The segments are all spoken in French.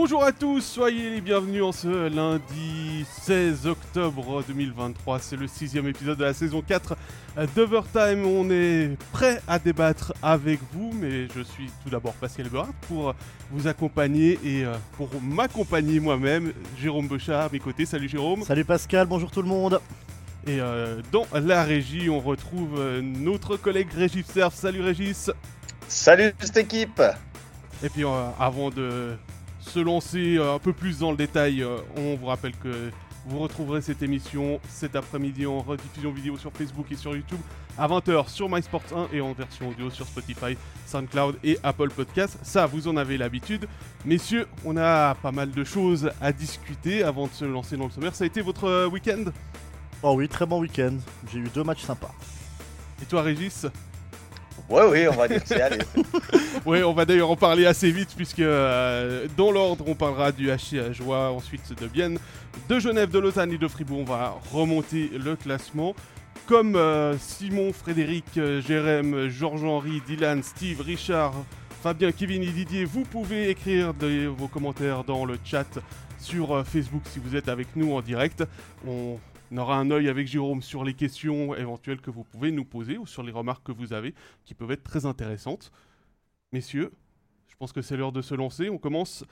Bonjour à tous, soyez les bienvenus en ce lundi 16 octobre 2023. C'est le sixième épisode de la saison 4 d'Overtime. On est prêt à débattre avec vous, mais je suis tout d'abord Pascal Berat pour vous accompagner et euh, pour m'accompagner moi-même, Jérôme Bechard à mes côtés. Salut Jérôme. Salut Pascal, bonjour tout le monde. Et euh, dans la régie, on retrouve euh, notre collègue Régis Serf. Salut Régis. Salut cette équipe. Et puis avant de se lancer euh, un peu plus dans le détail, euh, on vous rappelle que vous retrouverez cette émission cet après-midi en rediffusion vidéo sur Facebook et sur YouTube à 20h sur MySports 1 et en version audio sur Spotify, SoundCloud et Apple Podcasts. Ça, vous en avez l'habitude. Messieurs, on a pas mal de choses à discuter avant de se lancer dans le sommaire. Ça a été votre euh, week-end? Oh oui, très bon week-end. J'ai eu deux matchs sympas. Et toi, Régis? Ouais, oui, on va dire c'est allé. oui, on va d'ailleurs en parler assez vite, puisque euh, dans l'ordre, on parlera du HC Joie, ensuite de Vienne, de Genève, de Lausanne et de Fribourg. On va remonter le classement. Comme euh, Simon, Frédéric, euh, Jérém, Georges-Henri, Dylan, Steve, Richard, Fabien, Kevin et Didier, vous pouvez écrire vos commentaires dans le chat sur Facebook si vous êtes avec nous en direct. On on aura un œil avec Jérôme sur les questions éventuelles que vous pouvez nous poser ou sur les remarques que vous avez qui peuvent être très intéressantes. Messieurs, je pense que c'est l'heure de se lancer. On commence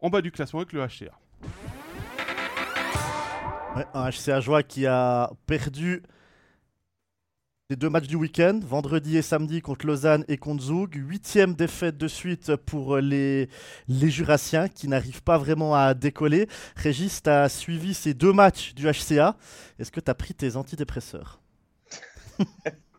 en bas du classement avec le HCA. un HCA Joie qui a perdu les deux matchs du week-end, vendredi et samedi contre Lausanne et contre Zug. Huitième défaite de suite pour les, les Jurassiens qui n'arrivent pas vraiment à décoller. Régis, tu as suivi ces deux matchs du HCA. Est-ce que tu as pris tes antidépresseurs?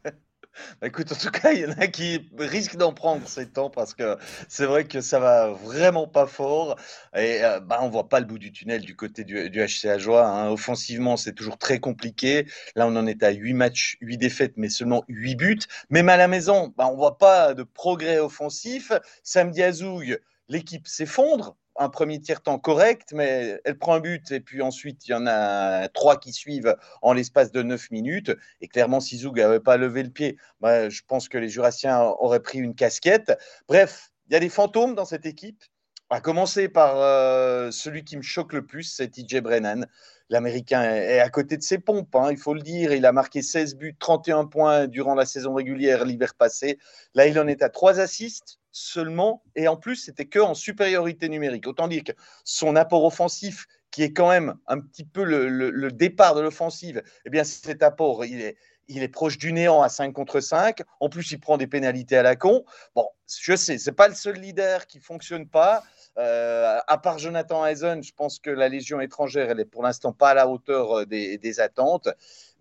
Bah, écoute, en tout cas, il y en a qui risquent d'en prendre ces temps parce que c'est vrai que ça va vraiment pas fort et euh, bah, on voit pas le bout du tunnel du côté du, du HCA Joie. Hein. Offensivement, c'est toujours très compliqué. Là, on en est à 8 matchs, 8 défaites, mais seulement 8 buts. Même à la maison, bah, on voit pas de progrès offensif. Samedi à Zoug, l'équipe s'effondre un premier tiers-temps correct, mais elle prend un but et puis ensuite il y en a trois qui suivent en l'espace de neuf minutes. Et clairement, si Zoug n'avait pas levé le pied, bah, je pense que les Jurassiens auraient pris une casquette. Bref, il y a des fantômes dans cette équipe. À commencer par euh, celui qui me choque le plus, c'est TJ Brennan. L'Américain est à côté de ses pompes, hein, il faut le dire. Il a marqué 16 buts, 31 points durant la saison régulière l'hiver passé. Là, il en est à 3 assists seulement, et en plus, c'était que en supériorité numérique. Autant dire que son apport offensif, qui est quand même un petit peu le, départ de l'offensive, eh bien, cet apport, il est, proche du néant à 5 contre 5. En plus, il prend des pénalités à la con. Bon, je sais, c'est pas le seul leader qui fonctionne pas. Euh, à part Jonathan Eisen, je pense que la Légion étrangère, elle est pour l'instant pas à la hauteur euh, des, attentes.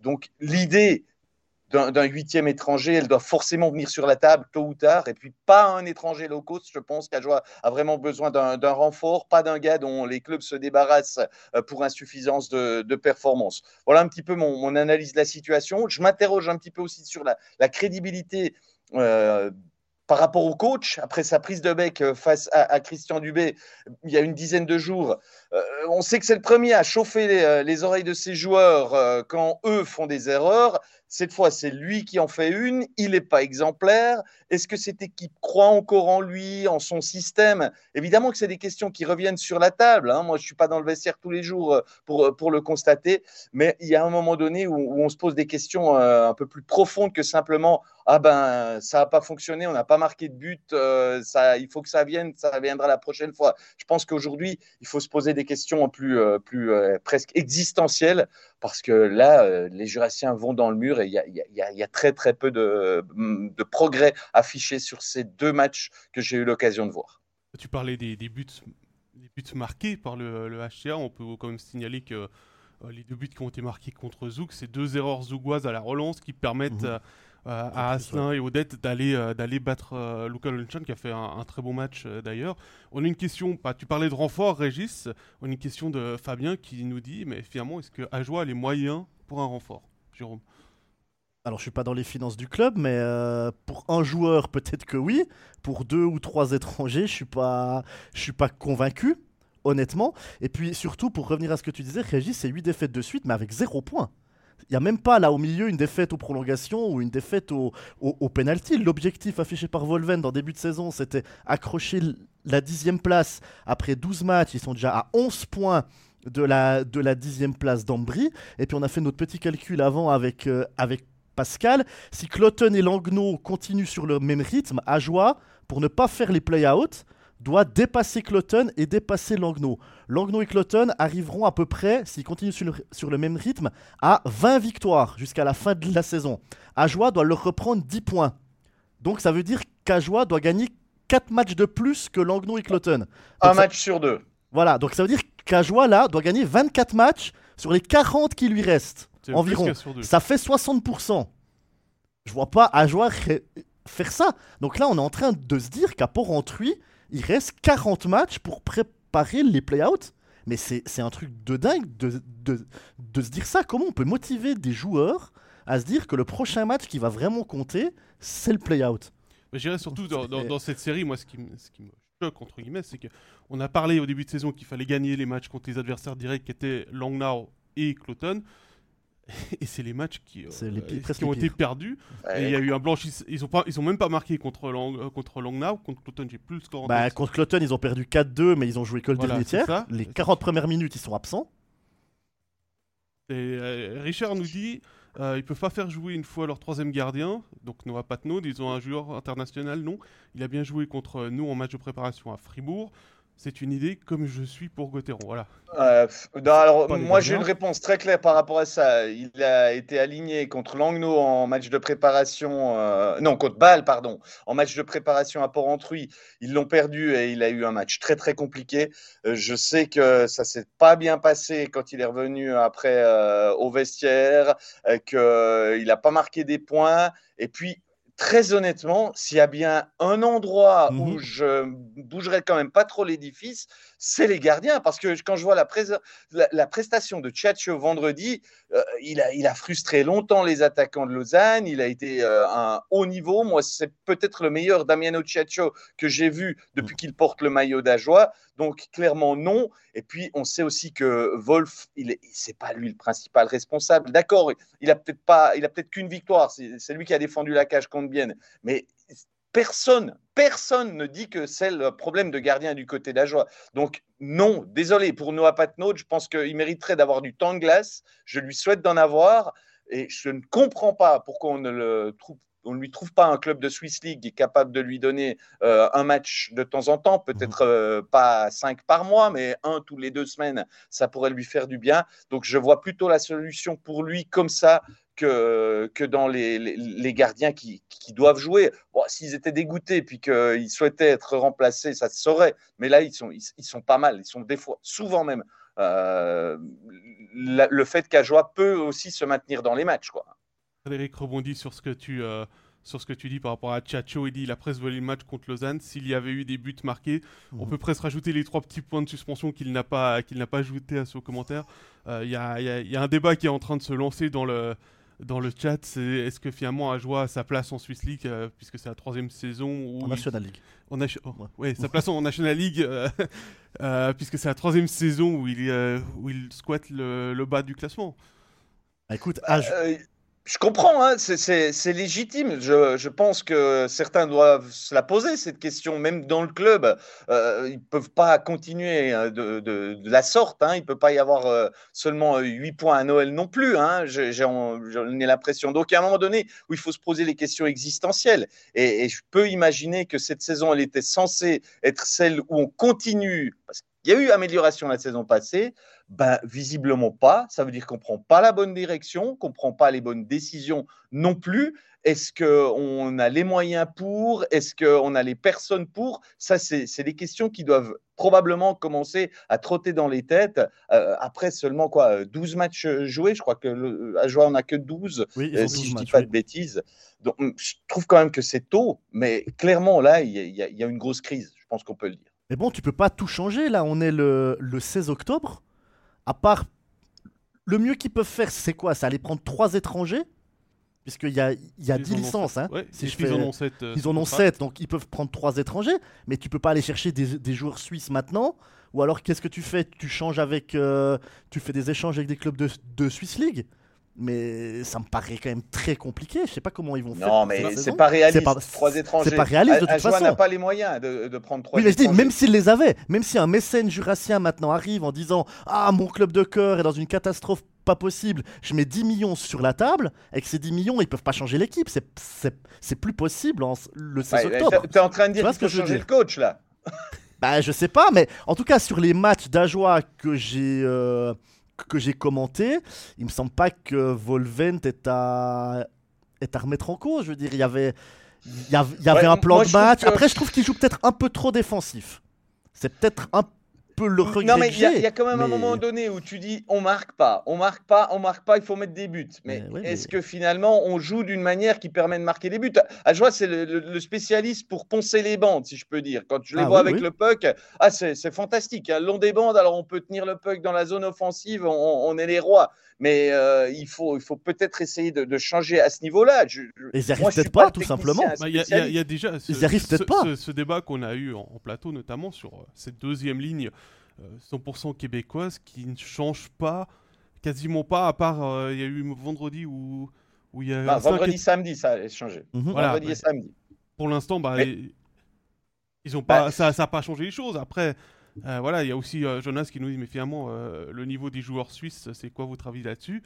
Donc, l'idée d'un huitième étranger, elle doit forcément venir sur la table tôt ou tard. Et puis, pas un étranger low cost, je pense qu'Ajoie a vraiment besoin d'un renfort, pas d'un gars dont les clubs se débarrassent euh, pour insuffisance de, performance. Voilà un petit peu mon, analyse de la situation. Je m'interroge un petit peu aussi sur la, crédibilité. Par rapport au coach, après sa prise de bec euh, face à, Christian Dubé, il y a une dizaine de jours, on sait que c'est le premier à chauffer les, les oreilles de ses joueurs quand eux font des erreurs. Cette fois, c'est lui qui en fait une. Il n'est pas exemplaire. Est-ce que cette équipe croit encore en lui, en son système? Évidemment que c'est des questions qui reviennent sur la table. Hein. Moi, je ne suis pas dans le vestiaire tous les jours euh, pour, euh, pour le constater. Mais il y a un moment donné où, on se pose des questions euh, un peu plus profondes que simplement Ah ben, ça n'a pas fonctionné, on n'a pas marqué de but, ça, il faut que ça vienne, ça viendra la prochaine fois. Je pense qu'aujourd'hui, il faut se poser des questions plus, plus presque existentielles parce que là, les Jurassiens vont dans le mur il y, a, très très peu de, progrès affichés sur ces deux matchs que j'ai eu l'occasion de voir. Tu parlais des, buts, buts marqués par le, le, HCA. On peut quand même signaler que euh, les deux buts qui ont été marqués contre Zouk, c'est deux erreurs zougoises à la relance qui permettent mhm. euh, à Asselin et Odette d'aller euh, d'aller battre Luca Lunchan qui a fait un, très bon match d'ailleurs. On a une question, bah, tu parlais de renfort Régis, on a une question de Fabien qui nous dit mais finalement est-ce que Ajoie a les moyens pour un renfort Jérôme? Alors, je suis pas dans les finances du club, mais euh, pour un joueur, peut-être que oui. Pour deux ou trois étrangers, je suis pas, je suis pas convaincu, honnêtement. Et puis surtout, pour revenir à ce que tu disais, Régis, c'est 8 défaites de suite, mais avec zéro point. Il n'y a même pas là au milieu une défaite aux prolongations ou une défaite au, au, au penalty. L'objectif affiché par Volven en début de saison, c'était accrocher la dixième place après 12 matchs. Ils sont déjà à 11 points de la, de la dixième place d'Ambry. Et puis on a fait notre petit calcul avant avec, euh, avec Pascal. Si Cloton et Langnau continuent sur le même rythme, Ajoie, pour ne pas faire les play-outs, doit dépasser Cloton et dépasser Langnau. Langnau et Cloton arriveront à peu près, s'ils continuent sur le, sur le, même rythme, à 20 victoires jusqu'à la fin de la saison. Ajoie doit leur reprendre 10 points. Donc ça veut dire qu'Ajoie doit gagner 4 matchs de plus que Langnau et Cloton. Donc Un ça- match sur deux. Voilà, donc ça veut dire qu'Ajoie là doit gagner 24 matchs sur les 40 qui lui restent. Environ. Ça fait 60%. Je vois pas Ajoie faire ça. Donc là, on est en train de se dire qu'à Port-Rentruy, il reste 40 matchs pour préparer les play-outs. Mais c'est un truc de dingue de, de, de se dire ça. Comment on peut motiver des joueurs à se dire que le prochain match qui va vraiment compter, c'est le play-out? Mais je dirais surtout dans, dans- C'est- dans cette série, moi, ce qui, me- ce qui me choque, entre guillemets, c'est qu'on a parlé au début de saison qu'il fallait gagner les matchs contre les adversaires directs qui étaient Langnau et Cloton. Et c'est les matchs qui, euh, C'est les pires- qui presque ont les été perdus. Et il y a eu un blanchissement. Ils ont pas, ils ont même pas marqué contre Lang, euh, contre Langnau, contre Cloton. J'ai plus le score. en Bah, tête. contre Cloton, ils ont perdu 4-2, mais ils ont joué que le Voilà, dernier tiers. ça. Les 40 premières minutes, ils sont absents. Et euh, Richard nous dit, euh, ils peuvent pas faire jouer une fois leur troisième gardien, donc Noah Patnaud. Ils ont un joueur international, non. Il a bien joué contre nous en match de préparation à Fribourg. C'est une idée, comme je suis pour Gauthieron. Voilà. Euh, non, alors, moi, j'ai une réponse très claire par rapport à ça. Il a été aligné contre Langnau en match de préparation. euh, non, contre Bâle, pardon. En match de préparation à Port-Rentruy. Ils l'ont perdu et il a eu un match très, très compliqué. Euh, je sais que ça s'est pas bien passé quand il est revenu après au vestiaire, qu'il n'a pas marqué des points. Et puis, très honnêtement, s'il y a bien un endroit où Mhm. je bougerais quand même pas trop l'édifice, c'est les gardiens. Parce que quand je vois la, prés- la, la prestation de Tchatcho vendredi, euh, il, a, il a frustré longtemps les attaquants de Lausanne. Il a été euh, un haut niveau. Moi, c'est peut-être le meilleur Damiano Tchatcho que j'ai vu depuis qu'il porte le maillot d'Ajoie. Donc, clairement, non. Et puis, on sait aussi que Wolf, il est, c'est pas lui le principal responsable. D'accord, il a peut-être pas, il a peut-être qu'une victoire. C'est, c'est lui qui a défendu la cage contre Bienne. Mais personne, personne ne dit que c'est le problème de gardien du côté d'Ajoie. Donc, non, désolé pour Noah Patnaud, je pense qu'il mériterait d'avoir du temps de glace. Je lui souhaite d'en avoir. Et je ne comprends pas pourquoi on ne le trouve. On ne lui trouve pas un club de Swiss League qui est capable de lui donner euh, un match de temps en temps, peut-être euh, pas cinq par mois, mais un tous les deux semaines, ça pourrait lui faire du bien. Donc je vois plutôt la solution pour lui comme ça que, que dans les, les, les gardiens qui, qui, doivent jouer. Bon, S'ils étaient dégoûtés puis qu'ils souhaitaient être remplacés, ça se saurait. Mais là, ils sont, ils, ils sont pas mal. Ils sont des fois, souvent même. Euh, la, le fait qu'Ajoie peut aussi se maintenir dans les matchs. Quoi. Frédéric rebondit sur ce que tu, euh, sur ce que tu dis par rapport à Tchatcho. Il dit il a presque volé le match contre Lausanne. S'il y avait eu des buts marqués, mmh. on peut presque rajouter les trois petits points de suspension qu'il n'a pas, qu'il n'a pas ajouté à ce commentaire. Il euh, y, y, a, y, a un débat qui est en train de se lancer dans le, dans le chat. C'est est-ce que finalement Ajoie a sa place en Swiss League euh, puisque c'est la troisième saison où en National League. En nation... oh, ouais. ouais, sa place en National League euh, puisque c'est la troisième saison où il, euh, où il squatte le, le bas du classement. Bah, écoute, Aj je comprends, hein, c'est légitime. Je, pense que certains doivent se la poser, cette question, même dans le club. Euh, ils ne peuvent pas continuer de, de, la sorte. Hein. Il ne peut pas y avoir euh, seulement 8 points à Noël non plus. Hein. J'en ai l'impression. Donc, a un moment donné où il faut se poser les questions existentielles. Et, je peux imaginer que cette saison, elle était censée être celle où on continue. Il y a eu amélioration la saison passée, ben, visiblement pas. Ça veut dire qu'on ne prend pas la bonne direction, qu'on ne prend pas les bonnes décisions non plus. Est-ce qu'on a les moyens pour? Est-ce qu'on a les personnes pour? Ça, c'est des questions qui doivent probablement commencer à trotter dans les têtes. Euh, après seulement quoi, 12 matchs joués, je crois que le, à jouer on n'a que 12, oui, euh, si je ne dis pas oui. de bêtises. Donc, je trouve quand même que c'est tôt, mais clairement, là, il y, y, y a une grosse crise, je pense qu'on peut le dire. Mais bon, tu peux pas tout changer. Là, on est le, le 16 octobre. À part. Le mieux qu'ils peuvent faire, c'est quoi? C'est aller prendre trois étrangers? Puisqu'il y a, il y a 10 licences. Hein, ouais, si je fais... Ils en ont 7. Euh, ils en ont 7, donc ils peuvent prendre trois étrangers. Mais tu peux pas aller chercher des, des joueurs suisses maintenant. Ou alors, qu'est-ce que tu fais? Tu changes avec. Euh, tu fais des échanges avec des clubs de, de Swiss League? Mais ça me paraît quand même très compliqué. Je sais pas comment ils vont faire. Non, mais c'est pas réaliste. Pas, trois étrangers. C'est pas réaliste de toute façon. n'a pas les moyens de, de prendre trois. Oui, mais je dis, même s'il les avait, même si un mécène jurassien maintenant arrive en disant ah mon club de cœur est dans une catastrophe pas possible, je mets 10 millions sur la table, avec ces 10 millions, ils peuvent pas changer l'équipe. C'est plus possible en, le 16 octobre. Tu es en train de dire qu'il faut changer le coach là Bah, je sais pas, mais en tout cas, sur les matchs d'Ajoie que j'ai. Euh, que j'ai commenté, il me semble pas que Volvent est à, est à remettre en cause. Je veux dire, il y avait, il y avait, un plan de match. Après, je trouve qu'il joue peut-être un peu trop défensif. C'est peut-être un peux le regretter. Non, mais il y, a quand même un moment donné où tu dis on marque pas, on marque pas, on marque pas, il faut mettre des buts. Mais, est-ce que finalement on joue d'une manière qui permet de marquer des buts? Ajoie, c'est le, spécialiste pour poncer les bandes, si je peux dire. Quand je les ah vois avec le puck, ah, c'est fantastique. Hein. Long des bandes, alors on peut tenir le puck dans la zone offensive, on, est les rois. Mais euh, il faut, il faut peut-être essayer de, changer à ce niveau-là. Ils n'y arrivent peut-être pas, tout simplement. Bah, il y, a déjà ce, ils peut-être pas. Ce, débat qu'on a eu en, plateau, notamment sur euh, cette deuxième ligne 100% euh, québécoise qui ne change pas, quasiment pas, à part euh, il y a eu vendredi où, où il y a. Bah, vendredi, samedi, ça a changé. Mhm. vendredi et samedi. Pour l'instant, bah, ils ont pas, bah, ça n'a pas changé les choses. Après, euh, voilà, il y a aussi Jonas qui nous dit, mais finalement, le niveau des joueurs suisses, c'est quoi votre avis là-dessus?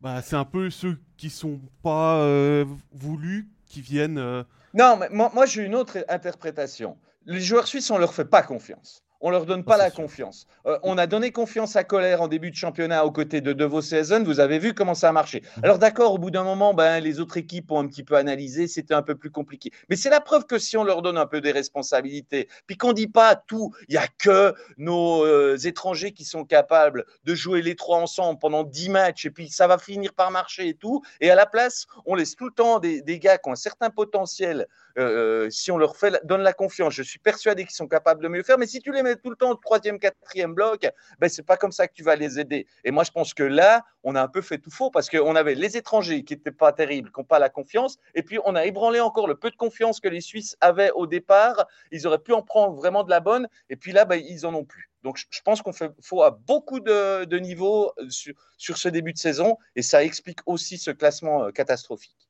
Bah, C'est un peu ceux qui sont pas voulus, qui viennent. Non, mais moi, moi j'ai une autre interprétation. Les joueurs suisses, on leur fait pas confiance on leur donne pas la confiance. Euh, on a donné confiance à Colère en début de championnat aux côtés de De Vos Vous avez vu comment ça a marché. Mhm. Alors d'accord, au bout d'un moment, ben, les autres équipes ont un petit peu analysé, c'était un peu plus compliqué. Mais c'est la preuve que si on leur donne un peu des responsabilités, puis qu'on dit pas tout, il y a que nos euh, étrangers qui sont capables de jouer les trois ensemble pendant dix matchs, et puis ça va finir par marcher et tout. Et à la place, on laisse tout le temps des, des gars qui ont un certain potentiel euh, si on leur fait, donne la confiance, je suis persuadé qu'ils sont capables de mieux faire. Mais si tu les mets tout le temps au troisième, quatrième bloc, ben, c'est pas comme ça que tu vas les aider. Et moi, je pense que là, on a un peu fait tout faux parce qu'on avait les étrangers qui n'étaient pas terribles, qui n'ont pas la confiance. Et puis, on a ébranlé encore le peu de confiance que les Suisses avaient au départ. Ils auraient pu en prendre vraiment de la bonne. Et puis là, ben, ils en ont plus. Donc, je pense qu'on faut à beaucoup de, de niveaux euh, sur, sur, ce début de saison et ça explique aussi ce classement euh, catastrophique.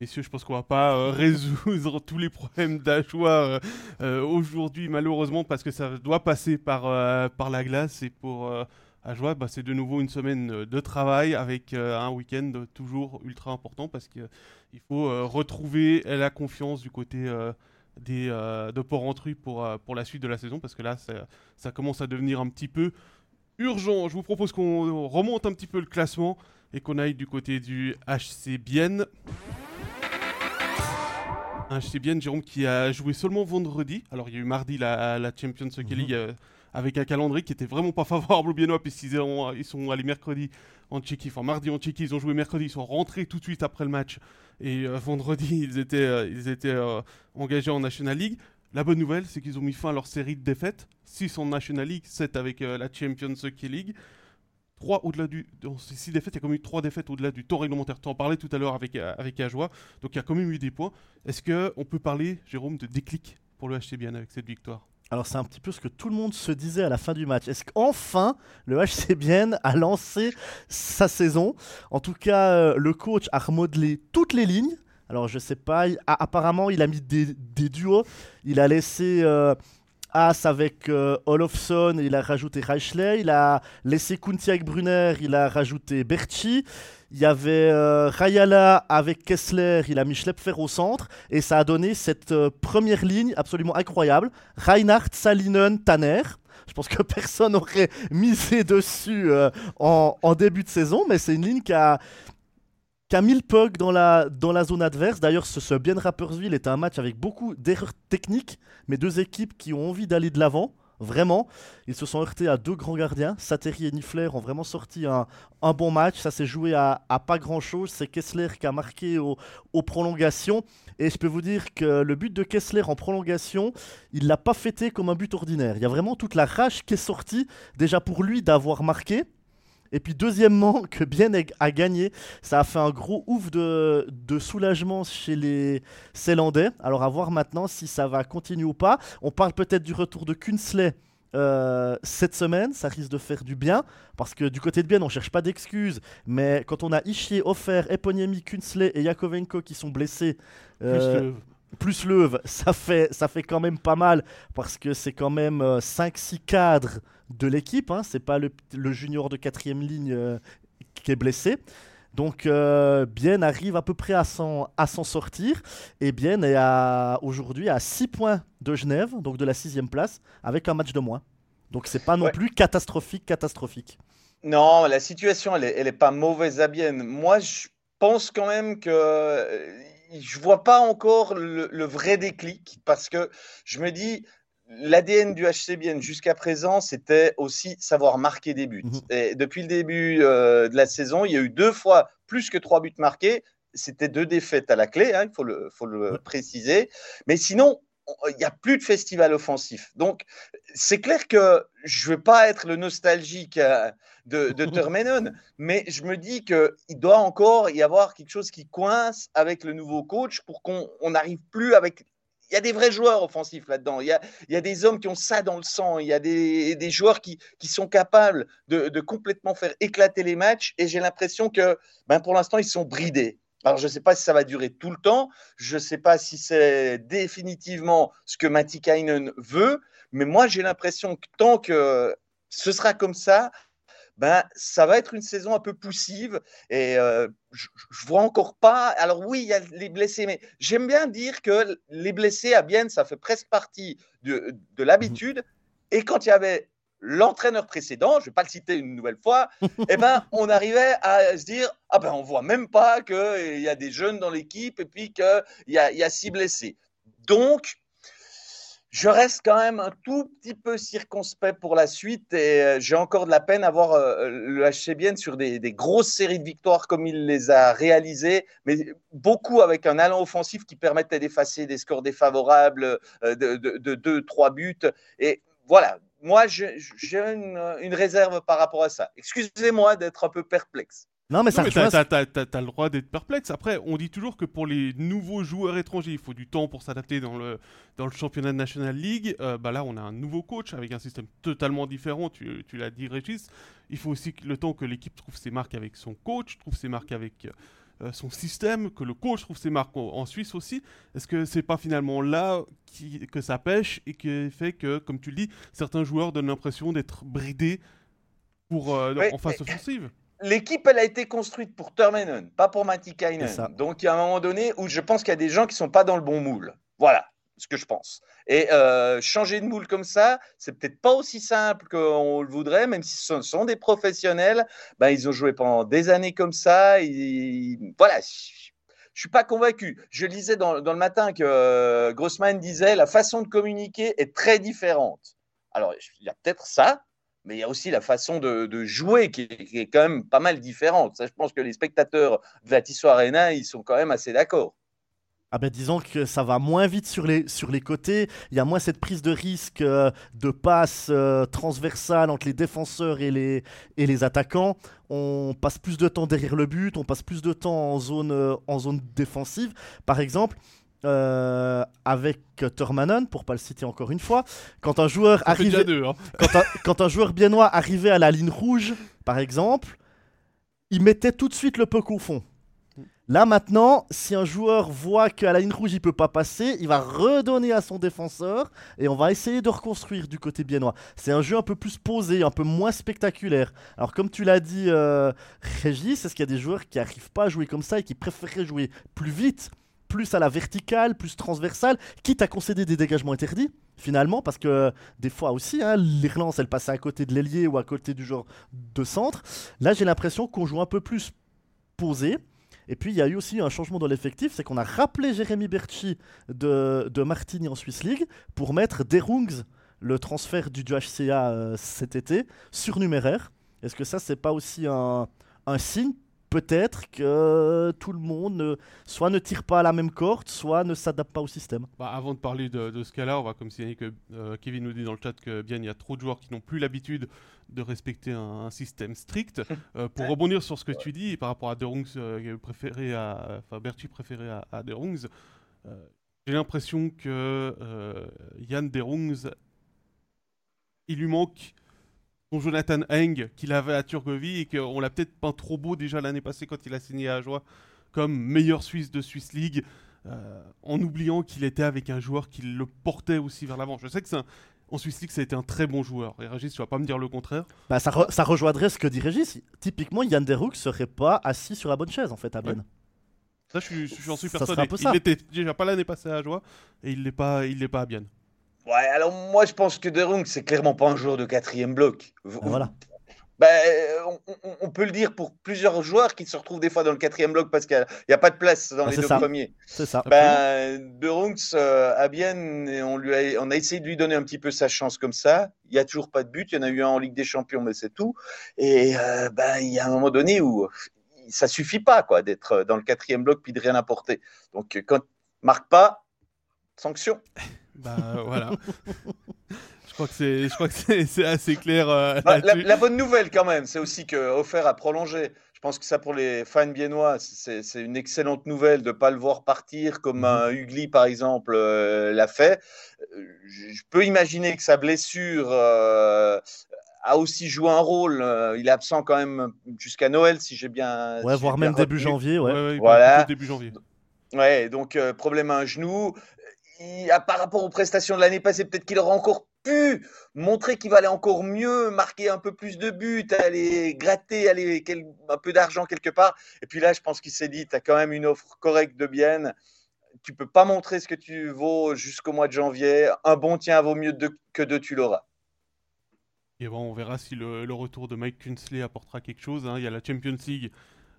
Messieurs, je pense qu'on va pas euh, résoudre tous les problèmes d'Ajoie euh, euh, aujourd'hui, malheureusement, parce que ça doit passer par, par la glace. Et pour Ajoie, bah, c'est de nouveau une semaine de travail avec un week-end toujours ultra important parce qu'il faut retrouver la confiance du côté des, de Port-Rentruy pour, pour la suite de la saison, parce que là, ça, ça commence à devenir un petit peu urgent. Je vous propose qu'on remonte un petit peu le classement et qu'on aille du côté du HC Bienne. Un HC Bienne, Jérôme, qui a joué seulement vendredi. Alors, il y a eu mardi la, la Champions Hockey League mhm. euh, avec un calendrier qui était vraiment pas favorable aux Biennois, puisqu'ils ils sont allés mercredi en Tchéquie, enfin mardi en Tchéquie, ils ont joué mercredi, ils sont rentrés tout de suite après le match. Et euh, vendredi, ils étaient, euh, ils étaient engagés en National League. La bonne nouvelle, c'est qu'ils ont mis fin à leur série de défaites. 6 en National League, 7 avec la Champions Hockey League. 3 au-delà du. Dans ces 6 défaites, il y a quand eu 3 défaites au-delà du temps réglementaire. Tu en parlais tout à l'heure avec, euh, avec Ajoie. Donc il y a quand même eu des points. Est-ce qu'on peut parler, Jérôme, de déclic pour le HCBN avec cette victoire? Alors c'est un petit peu ce que tout le monde se disait à la fin du match. Est-ce qu'enfin le HCBN a lancé sa saison? En tout cas, euh, le coach a remodelé toutes les lignes. Alors je sais pas, apparemment il a mis des, duos. Il a laissé euh, As avec euh, Olofsson, il a rajouté Reichley. Il a laissé Kunti avec Brunner, il a rajouté Berchi. Il y avait euh, Rayala avec Kessler, il a mis Schlepfer au centre. Et ça a donné cette euh, première ligne absolument incroyable. Reinhardt, Salinen, Tanner. Je pense que personne n'aurait misé dessus en, en, début de saison, mais c'est une ligne qui a, Camille Pog dans la, dans la zone adverse. D'ailleurs, ce, ce Bien Rappersville est un match avec beaucoup d'erreurs techniques, mais deux équipes qui ont envie d'aller de l'avant. Vraiment, ils se sont heurtés à deux grands gardiens. Sateri et Niffler ont vraiment sorti un, un bon match. Ça s'est joué à, à, pas grand chose. C'est Kessler qui a marqué aux prolongations. Et je peux vous dire que le but de Kessler en prolongation, il l'a pas fêté comme un but ordinaire. Il y a vraiment toute la rage qui est sortie, déjà pour lui d'avoir marqué. Et puis deuxièmement, que Bien a gagné, ça a fait un gros ouf de, soulagement chez les Célandais. Alors à voir maintenant si ça va continuer ou pas. On parle peut-être du retour de Kunsley euh, cette semaine, ça risque de faire du bien, parce que du côté de Bienne, on cherche pas d'excuses, mais quand on a Ishier, Offert, Eponiemi, Kunsley et Yakovenko qui sont blessés, euh, plus Leuve, ça fait, ça fait quand même pas mal, parce que c'est quand même 5-6 cadres de l'équipe, hein, c'est pas le, junior de quatrième ligne qui est blessé. Donc euh, Bien arrive à peu près à s'en, sortir. Et Bien est aujourd'hui à 6 points de Genève, donc de la sixième place, avec un match de moins. Donc c'est pas non plus catastrophique, catastrophique. Non, la situation, elle est, pas mauvaise à Bien. Moi, je pense quand même que euh, je vois pas encore le, vrai déclic parce que je me dis, l'ADN du HCBN jusqu'à présent, c'était aussi savoir marquer des buts. Mhm. Et depuis le début euh, de la saison, il y a eu deux fois plus que trois buts marqués. C'était deux défaites à la clé, hein, il faut le, faut le préciser. Mais sinon, il n'y a plus de festival offensif. Donc, c'est clair que je ne veux pas être le nostalgique euh, de, de mais je me dis qu'il doit encore y avoir quelque chose qui coince avec le nouveau coach pour qu'on n'arrive plus avec il y a des vrais joueurs offensifs là-dedans. Il y, a, des hommes qui ont ça dans le sang. Il y a des, joueurs qui, sont capables de, complètement faire éclater les matchs. Et j'ai l'impression que ben pour l'instant, ils sont bridés. Alors, je ne sais pas si ça va durer tout le temps. Je ne sais pas si c'est définitivement ce que Matikainen veut. Mais moi, j'ai l'impression que tant que ce sera comme ça, ben, ça va être une saison un peu poussive et euh, je, ne vois encore pas. Alors oui, il y a les blessés, mais j'aime bien dire que les blessés à Bienne, ça fait presque partie de, de l'habitude. Et quand il y avait l'entraîneur précédent, je ne vais pas le citer une nouvelle fois, eh ben, on arrivait à se dire ah ben on voit même pas qu'il y a des jeunes dans l'équipe et puis qu'il y a, y a six blessés. Donc je reste quand même un tout petit peu circonspect pour la suite et euh, j'ai encore de la peine à voir euh, le HC sur des, grosses séries de victoires comme il les a réalisées, mais beaucoup avec un allant offensif qui permettait d'effacer des scores défavorables euh, de 2-3 buts. Et voilà, moi j'ai une réserve par rapport à ça. Excusez-moi d'être un peu perplexe. Non, mais ça non, t'as, le droit d'être perplexe. Après, on dit toujours que pour les nouveaux joueurs étrangers, il faut du temps pour s'adapter dans le, dans le championnat de National League. Euh, bah là, on a un nouveau coach avec un système totalement différent. Tu, tu l'as dit, Régis. Il faut aussi le temps que l'équipe trouve ses marques avec son coach, trouve ses marques avec euh, son système, que le coach trouve ses marques en, Suisse aussi. Est-ce que c'est pas finalement là qui, que ça pêche et qui fait que, comme tu le dis, certains joueurs donnent l'impression d'être bridés pour, euh, en phase offensive? L'équipe, elle a été construite pour Termenen, pas pour Matikainen. Donc, il y a un moment donné où je pense qu'il y a des gens qui sont pas dans le bon moule. Voilà ce que je pense. Et euh, changer de moule comme ça, c'est peut-être pas aussi simple qu'on le voudrait, même si ce sont des professionnels. Ben, ils ont joué pendant des années comme ça. Voilà, je suis pas convaincu. Je lisais dans, le matin que euh, Grossman disait la façon de communiquer est très différente. Alors, il y a peut-être ça, mais il y a aussi la façon de, jouer qui est, quand même pas mal différente. Ça, je pense que les spectateurs de la Tissot Arena, ils sont quand même assez d'accord. Ah ben disons que ça va moins vite sur les, sur les côtés, il y a moins cette prise de risque euh, de passe euh, transversale entre les défenseurs et les, et les attaquants. On passe plus de temps derrière le but, on passe plus de temps en zone, euh, en zone défensive. Par exemple, euh, avec Turmanen, pour pas le citer encore une fois, quand un joueur arrive, hein. quand, un, joueur biennois arrivait à la ligne rouge, par exemple, il mettait tout de suite le puck au fond. Là maintenant, si un joueur voit qu'à la ligne rouge il peut pas passer, il va redonner à son défenseur et on va essayer de reconstruire du côté biennois. C'est un jeu un peu plus posé, un peu moins spectaculaire. Alors comme tu l'as dit, euh, Régis, est-ce qu'il y a des joueurs qui arrivent pas à jouer comme ça et qui préféraient jouer plus vite plus à la verticale, plus transversale, quitte à concéder des dégagements interdits, finalement, parce que des fois aussi, hein, les relances, elles passaient à côté de l'ailier ou à côté du genre de centre. Là, j'ai l'impression qu'on joue un peu plus posé. Et puis, il y a eu aussi un changement dans l'effectif, c'est qu'on a rappelé Jérémy Berchi de, de Martini en Swiss League pour mettre Derungs, le transfert du HCA euh, cet été, surnuméraire. Est-ce que ça, c'est pas aussi un signe peut-être que tout le monde soit ne tire pas à la même corde, soit ne s'adapte pas au système. Bah, avant de parler de, ce cas-là, on va comme signaler que euh, Kevin nous dit dans le chat que bien il y a trop de joueurs qui n'ont plus l'habitude de respecter un, système strict. Euh, pour rebondir sur ce que tu dis par rapport à Derungs euh, préféré à, enfin Berti préféré à, à Derungs, j'ai l'impression que Yann Derungs il lui manque son Jonathan Heng qu'il avait à Turgovie et qu'on l'a peut-être peint trop beau déjà l'année passée quand il a signé à Joie comme meilleur Suisse de Swiss League, euh, en oubliant qu'il était avec un joueur qui le portait aussi vers l'avant. Je sais que c'est en Swiss League, ça a été un très bon joueur. Et Régis, tu vas pas me dire le contraire? Bah, ça, ça, rejoindrait ce que dit Régis. Typiquement, Yann Derhouk serait pas assis sur la bonne chaise en fait à Ben. Ça, je suis, j'en suis persuadé. Il était déjà pas l'année passée à Joie et il n'est pas, il pas à Bienne. Ouais, alors moi je pense que Derung, c'est clairement pas un joueur de quatrième bloc. Ah, voilà. Ben, on, peut le dire pour plusieurs joueurs qui se retrouvent des fois dans le quatrième bloc parce qu'il n'y a, pas de place dans ah, les deux premiers. C'est ça. Ben, De Runks euh, à Bienne, on, lui a, on a essayé de lui donner un petit peu sa chance comme ça. Il n'y a toujours pas de but. Il y en a eu un en Ligue des Champions, mais c'est tout. Et euh, ben, il y a un moment donné où ça suffit pas quoi d'être dans le quatrième bloc puis de rien apporter. Donc quand marque pas, sanction. Bah voilà. je crois que c'est, je crois que c'est, assez clair. Euh, bah, la, bonne nouvelle quand même, c'est aussi que Offert a prolongé. Je pense que ça pour les fans biennois, c'est, une excellente nouvelle de ne pas le voir partir comme mhm. un Hugli par exemple euh, l'a fait. Euh, je peux imaginer que sa blessure a aussi joué un rôle. il est absent quand même jusqu'à Noël, si j'ai bien. Ouais, voire même début janvier. Ouais. voilà. Début janvier. Ouais, donc problème à un genou par rapport aux prestations de l'année passée, peut-être qu'il aurait encore pu montrer qu'il valait encore mieux, marquer un peu plus de buts, aller gratter aller un peu d'argent quelque part. Et puis là, je pense qu'il s'est dit, tu as quand même une offre correcte de bien. Tu peux pas montrer ce que tu vaux jusqu'au mois de janvier. Un bon tien vaut mieux que deux, tu l'auras. Et bon, on verra si le, retour de Mike Kunsley apportera quelque chose. Hein. Il y a la Champions League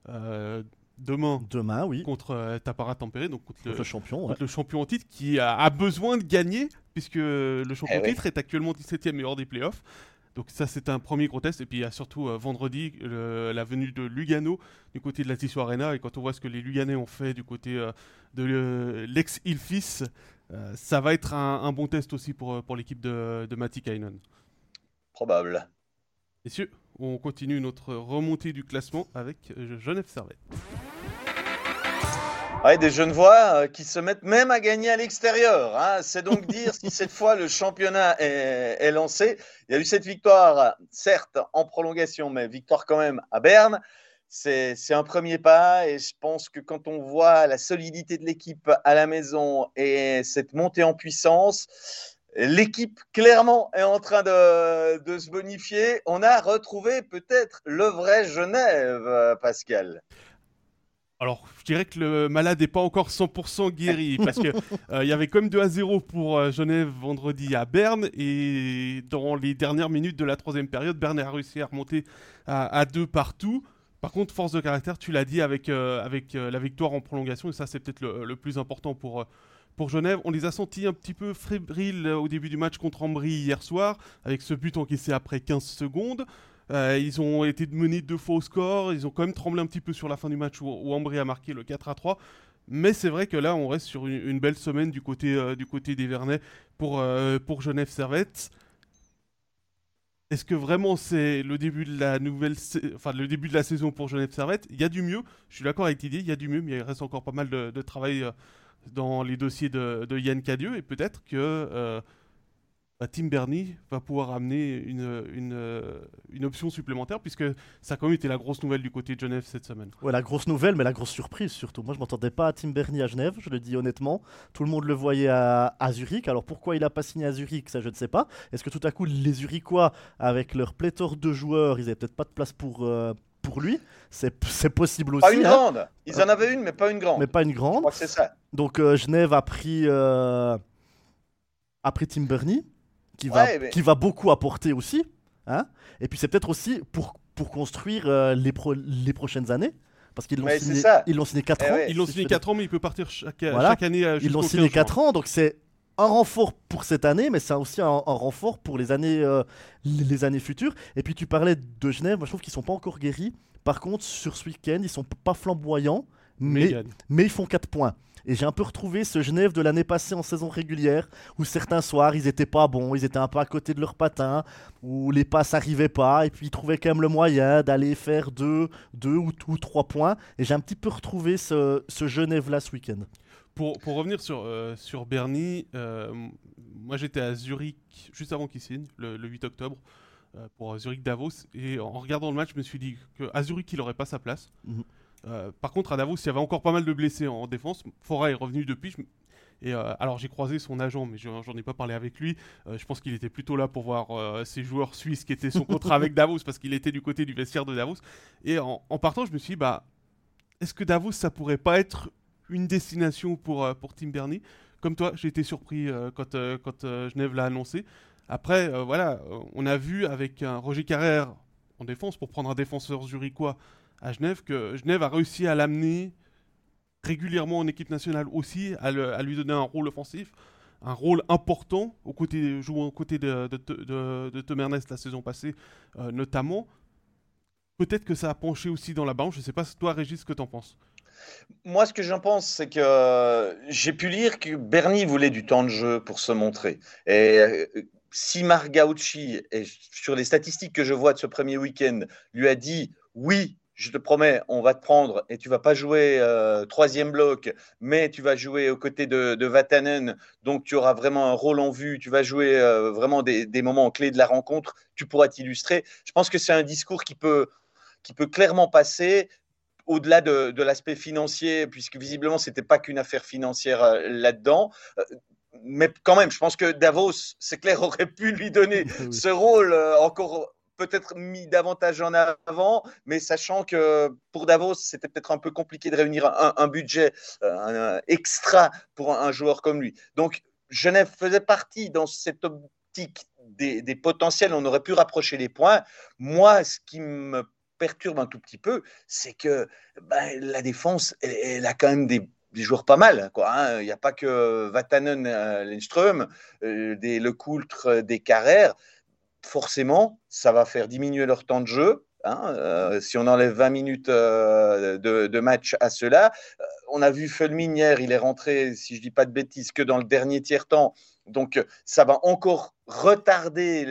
euh, demain, demain oui. contre euh, Tapara Tempéré, donc contre, le, champion, le champion en titre qui a, besoin de gagner puisque le champion en eh titre est actuellement 17e et hors des playoffs. Donc ça c'est un premier gros test et puis il y a surtout euh, vendredi la venue de Lugano du côté de la Tissot Arena et quand on voit ce que les Luganais ont fait du côté euh, de l'ex Ilfis, ça va être un, bon test aussi pour, pour l'équipe de, de Matti Kainen. Probable. Messieurs, on continue notre remontée du classement avec Genève Servette. Ouais, des jeunes voix euh, qui se mettent même à gagner à l'extérieur. Hein. C'est donc dire si cette fois le championnat est, lancé. Il y a eu cette victoire, certes en prolongation, mais victoire quand même à Berne. C'est un premier pas et je pense que quand on voit la solidité de l'équipe à la maison et cette montée en puissance, l'équipe clairement est en train de, de se bonifier. On a retrouvé peut-être le vrai Genève, Pascal. Alors, je dirais que le malade n'est pas encore 100% guéri parce qu'il euh, y avait même 2 à 0 pour euh, Genève vendredi à Berne et dans les dernières minutes de la troisième période, Berne a réussi à remonter à, 2 partout. Par contre, force de caractère, tu l'as dit avec, euh, avec la victoire en prolongation et ça c'est peut-être le, plus important pour, pour Genève. On les a sentis un petit peu fébriles au début du match contre Ambry hier soir avec ce but encaissé après 15 secondes. Euh, ils ont été menés deux fois au score. Ils ont quand même tremblé un petit peu sur la fin du match où, où Ambry a marqué le 4 à 3. Mais c'est vrai que là, on reste sur une, belle semaine du côté, euh, du côté des Vernets pour, euh, pour Genève Servette. Est-ce que vraiment c'est le début de la nouvelle, enfin le début de la saison pour Genève Servette? Il y a du mieux. Je suis d'accord avec l'idée, il y a du mieux, mais il reste encore pas mal de, travail dans les dossiers de, Yann Cadieux et peut-être que bah, Tim Bernie va pouvoir amener une, option supplémentaire, puisque ça a quand même été la grosse nouvelle du côté de Genève cette semaine. Ouais, la grosse nouvelle, mais la grosse surprise surtout. Moi, je m'entendais pas à Tim Bernie à Genève, je le dis honnêtement. Tout le monde le voyait à, Zurich. Alors pourquoi il a pas signé à Zurich, ça je ne sais pas. Est-ce que tout à coup, les Zurichois, avec leur pléthore de joueurs, ils avaient peut-être pas de place pour. Euh, pour lui, c'est possible aussi. Pas une hein. grande. Ils en avaient une, mais pas une grande. Mais pas une grande. Je crois que c'est ça. Donc euh, Genève a pris, euh, a pris Tim Bernie qui va, qui va beaucoup apporter aussi. Hein et puis c'est peut-être aussi pour, pour construire euh, les, les prochaines années. Parce qu'ils l'ont signé, ils l'ont signé 4 eh ans. Ils l'ont signé 4 ans, mais il peut partir chaque, chaque année. Euh, ils l'ont signé 4 ans, donc c'est un renfort pour cette année, mais c'est aussi un, renfort pour les années, euh, les années futures. Et puis tu parlais de Genève, moi je trouve qu'ils sont pas encore guéris. Par contre, sur ce week-end, ils sont pas flamboyants, mais, mais, mais ils font 4 points. Et j'ai un peu retrouvé ce Genève de l'année passée en saison régulière, où certains soirs ils étaient pas bons, ils étaient un peu à côté de leur patin, où les passes n'arrivaient pas, et puis ils trouvaient quand même le moyen d'aller faire deux, deux ou, trois points. Et j'ai un petit peu retrouvé ce, ce Genève là ce week-end. Pour, pour revenir sur, euh, sur Bernie, euh, moi j'étais à Zurich juste avant qu'il signe, le, le 8 octobre, euh, pour Zurich Davos. Et en regardant le match, je me suis dit qu'à Zurich, il n'aurait pas sa place. Mhm. Par contre, à Davos, il y avait encore pas mal de blessés en défense. Fora est revenu depuis. je Et alors j'ai croisé son agent, mais je- j'en ai pas parlé avec lui. Je pense qu'il était plutôt là pour voir ces joueurs suisses qui étaient son contrat avec Davos, parce qu'il était du côté du vestiaire de Davos. Et en, en partant, je me suis dit, bah, est-ce que Davos, ça pourrait pas être une destination pour, euh, pour Tim Bernie Comme toi, j'ai été surpris euh, quand, euh, quand Genève l'a annoncé. Après, voilà, on a vu avec un Roger Carrère en défense, pour prendre un défenseur zurichois à Genève, que Genève a réussi à l'amener régulièrement en équipe nationale aussi, à, lui donner un rôle offensif, un rôle important, au côté, jouant aux côtés de, de, de, de la saison passée notamment. Peut-être que ça a penché aussi dans la balance. Je sais pas, toi, Régis, ce que t'en penses. Moi, ce que j'en pense, c'est que euh, j'ai pu lire que Bernie voulait du temps de jeu pour se montrer. Et euh, si Marc Gaucci, et sur les statistiques que je vois de ce premier week-end, lui a dit oui, je te promets, on va te prendre et tu vas pas jouer euh, troisième bloc, mais tu vas jouer aux côtés de, Vatanen, donc tu auras vraiment un rôle en vue, tu vas jouer vraiment des, des moments clés de la rencontre, tu pourras t'illustrer. Je pense que c'est un discours qui peut, qui peut clairement passer au-delà de, de l'aspect financier, puisque visiblement, ce n'était pas qu'une affaire financière euh, là-dedans. Euh, mais quand même, je pense que Davos, c'est clair, aurait pu lui donner Oui. ce rôle euh, encore peut-être mis davantage en avant, mais sachant que pour Davos, c'était peut-être un peu compliqué de réunir un, un budget un extra pour un, un, joueur comme lui. Donc, Genève faisait partie dans cette optique des, des potentiels, on aurait pu rapprocher les points. Moi, ce qui me perturbe un tout petit peu, c'est que ben, la défense, elle, a quand même des, des joueurs pas mal. Hein. Il n'y a pas que Vatanen, euh, Lindström, euh, des Lecoultre, des Carrère. Forcément, ça va faire diminuer leur temps de jeu. Hein, euh, si on enlève 20 minutes euh, de, de, match à cela, euh, on a vu Fulmin hier, il est rentré, si je ne dis pas de bêtises, que dans le dernier tiers-temps. Donc, ça va encore retarder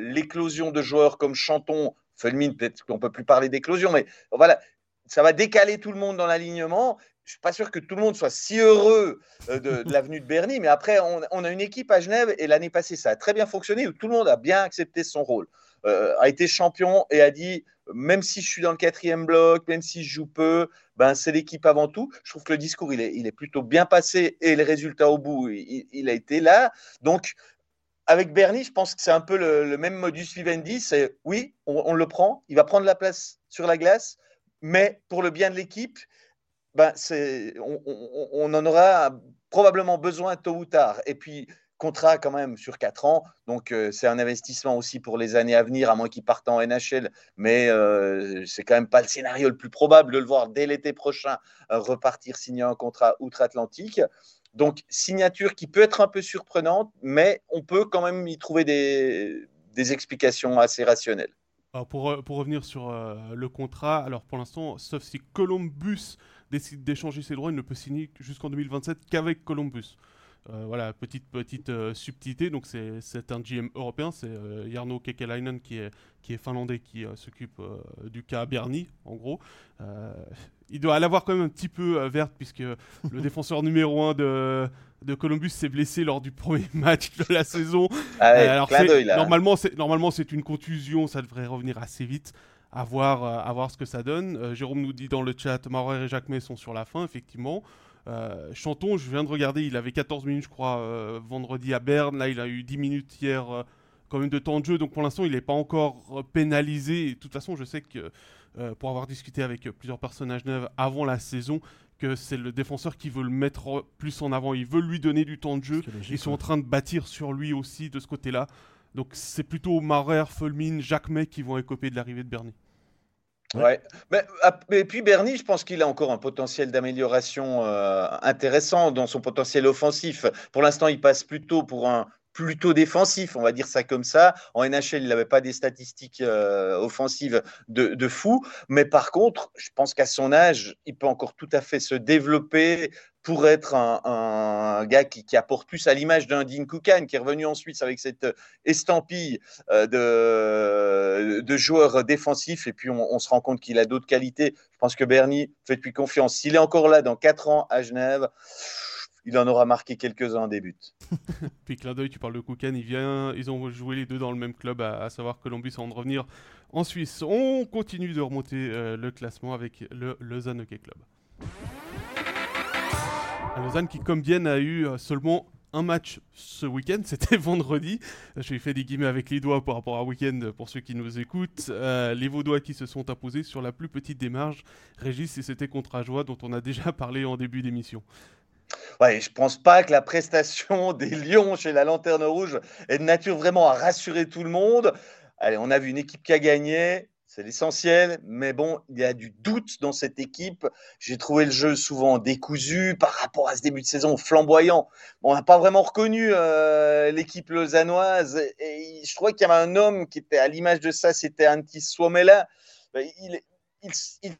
l'éclosion de joueurs comme Chanton, Fulmin, peut-être qu'on ne peut plus parler d'éclosion, mais voilà, ça va décaler tout le monde dans l'alignement. Je ne suis pas sûr que tout le monde soit si heureux de, de l'avenue de Bernie, mais après, on, a une équipe à Genève et l'année passée, ça a très bien fonctionné où tout le monde a bien accepté son rôle, euh, a été champion et a dit même si je suis dans le quatrième bloc, même si je joue peu, ben c'est l'équipe avant tout. Je trouve que le discours il est, plutôt bien passé et les résultats au bout, il, il a été là. Donc avec Bernie, je pense que c'est un peu le, même modus vivendi. C'est oui, on, le prend, il va prendre la place sur la glace, mais pour le bien de l'équipe, ben on, en aura probablement besoin tôt ou tard. Et puis, contrat quand même sur 4 ans, donc euh, c'est un investissement aussi pour les années à venir, à moins qu'il parte en NHL, mais euh, c'est quand même pas le scénario le plus probable de le voir dès l'été prochain euh, repartir signer un contrat outre-Atlantique. Donc, signature qui peut être un peu surprenante, mais on peut quand même y trouver des, explications assez rationnelles. Pour, pour, revenir sur euh, le contrat, alors pour l'instant, sauf si Columbus décide d'échanger ses droits, il ne peut signer jusqu'en 2027 qu'avec Columbus. Euh, voilà, petite, petite euh, subtilité. Donc, c'est un GM européen, c'est euh, Jarno Kekelainen qui est, qui est finlandais, qui s'occupe euh, du cas Bernie, en gros. Il doit l'avoir quand même un petit peu verte, puisque le défenseur numéro 1 de, de Columbus s'est blessé lors du premier match de la saison. Ah ouais, alors normalement, c'est normalement c'est une contusion, ça devrait revenir assez vite. À voir, à voir ce que ça donne. Jérôme nous dit dans le chat, Maurer et Jacquemet sont sur la fin, effectivement. Euh, Chanton, je viens de regarder, il avait 14 minutes, je crois, euh, vendredi à Berne. Là, il a eu 10 minutes hier, euh, quand même, de temps de jeu. Donc, pour l'instant, il n'est pas encore pénalisé. Et de toute façon, je sais que, pour avoir discuté avec plusieurs personnages neufs avant la saison, que c'est le défenseur qui veut le mettre plus en avant. Il veut lui donner du temps de jeu. Ils sont en train de bâtir sur lui aussi de ce côté-là. Donc, c'est plutôt Maurer, Fulmin, Jacquemet qui vont écoper de l'arrivée de Bernie. Ouais. Mais, et puis Bernie, je pense qu'il a encore un potentiel d'amélioration euh, intéressant dans son potentiel offensif. Pour l'instant, il passe plutôt pour un plutôt défensif, on va dire ça comme ça. En NHL, il n'avait pas des statistiques euh, offensives de, fou, mais par contre, je pense qu'à son âge, il peut encore tout à fait se développer pour être un, gars qui, apporte plus à l'image d'un Dean Koukan, qui est revenu en Suisse avec cette estampille euh, de, de, joueur défensif et puis on, se rend compte qu'il a d'autres qualités. Je pense que Bernie, faites-lui confiance. S'il est encore là dans 4 ans à Genève, il en aura marqué quelques-uns en début. puis clin d'œil, tu parles de Kouken, il vient, ils ont joué les deux dans le même club, à, savoir Columbus avant de revenir en Suisse. On continue de remonter euh, le classement avec le Lausanne Hockey Club. Lausanne qui, comme Vienne, a eu euh, seulement un match ce week-end, c'était vendredi. Je fait des guillemets avec les doigts par rapport à week-end pour ceux qui nous écoutent. Euh, les Vaudois qui se sont imposés sur la plus petite démarche. Régis, c'était contre Ajoie dont on a déjà parlé en début d'émission. Ouais, je pense pas que la prestation des Lions chez la Lanterne Rouge est de nature vraiment à rassurer tout le monde. Allez, on a vu une équipe qui a gagné, c'est l'essentiel, mais bon, il y a du doute dans cette équipe. J'ai trouvé le jeu souvent décousu par rapport à ce début de saison flamboyant. on n'a pas vraiment reconnu euh, l'équipe lausannoise et, je trouvais qu'il y avait un homme qui était à l'image de ça, c'était Antti Suomela. Ben, il,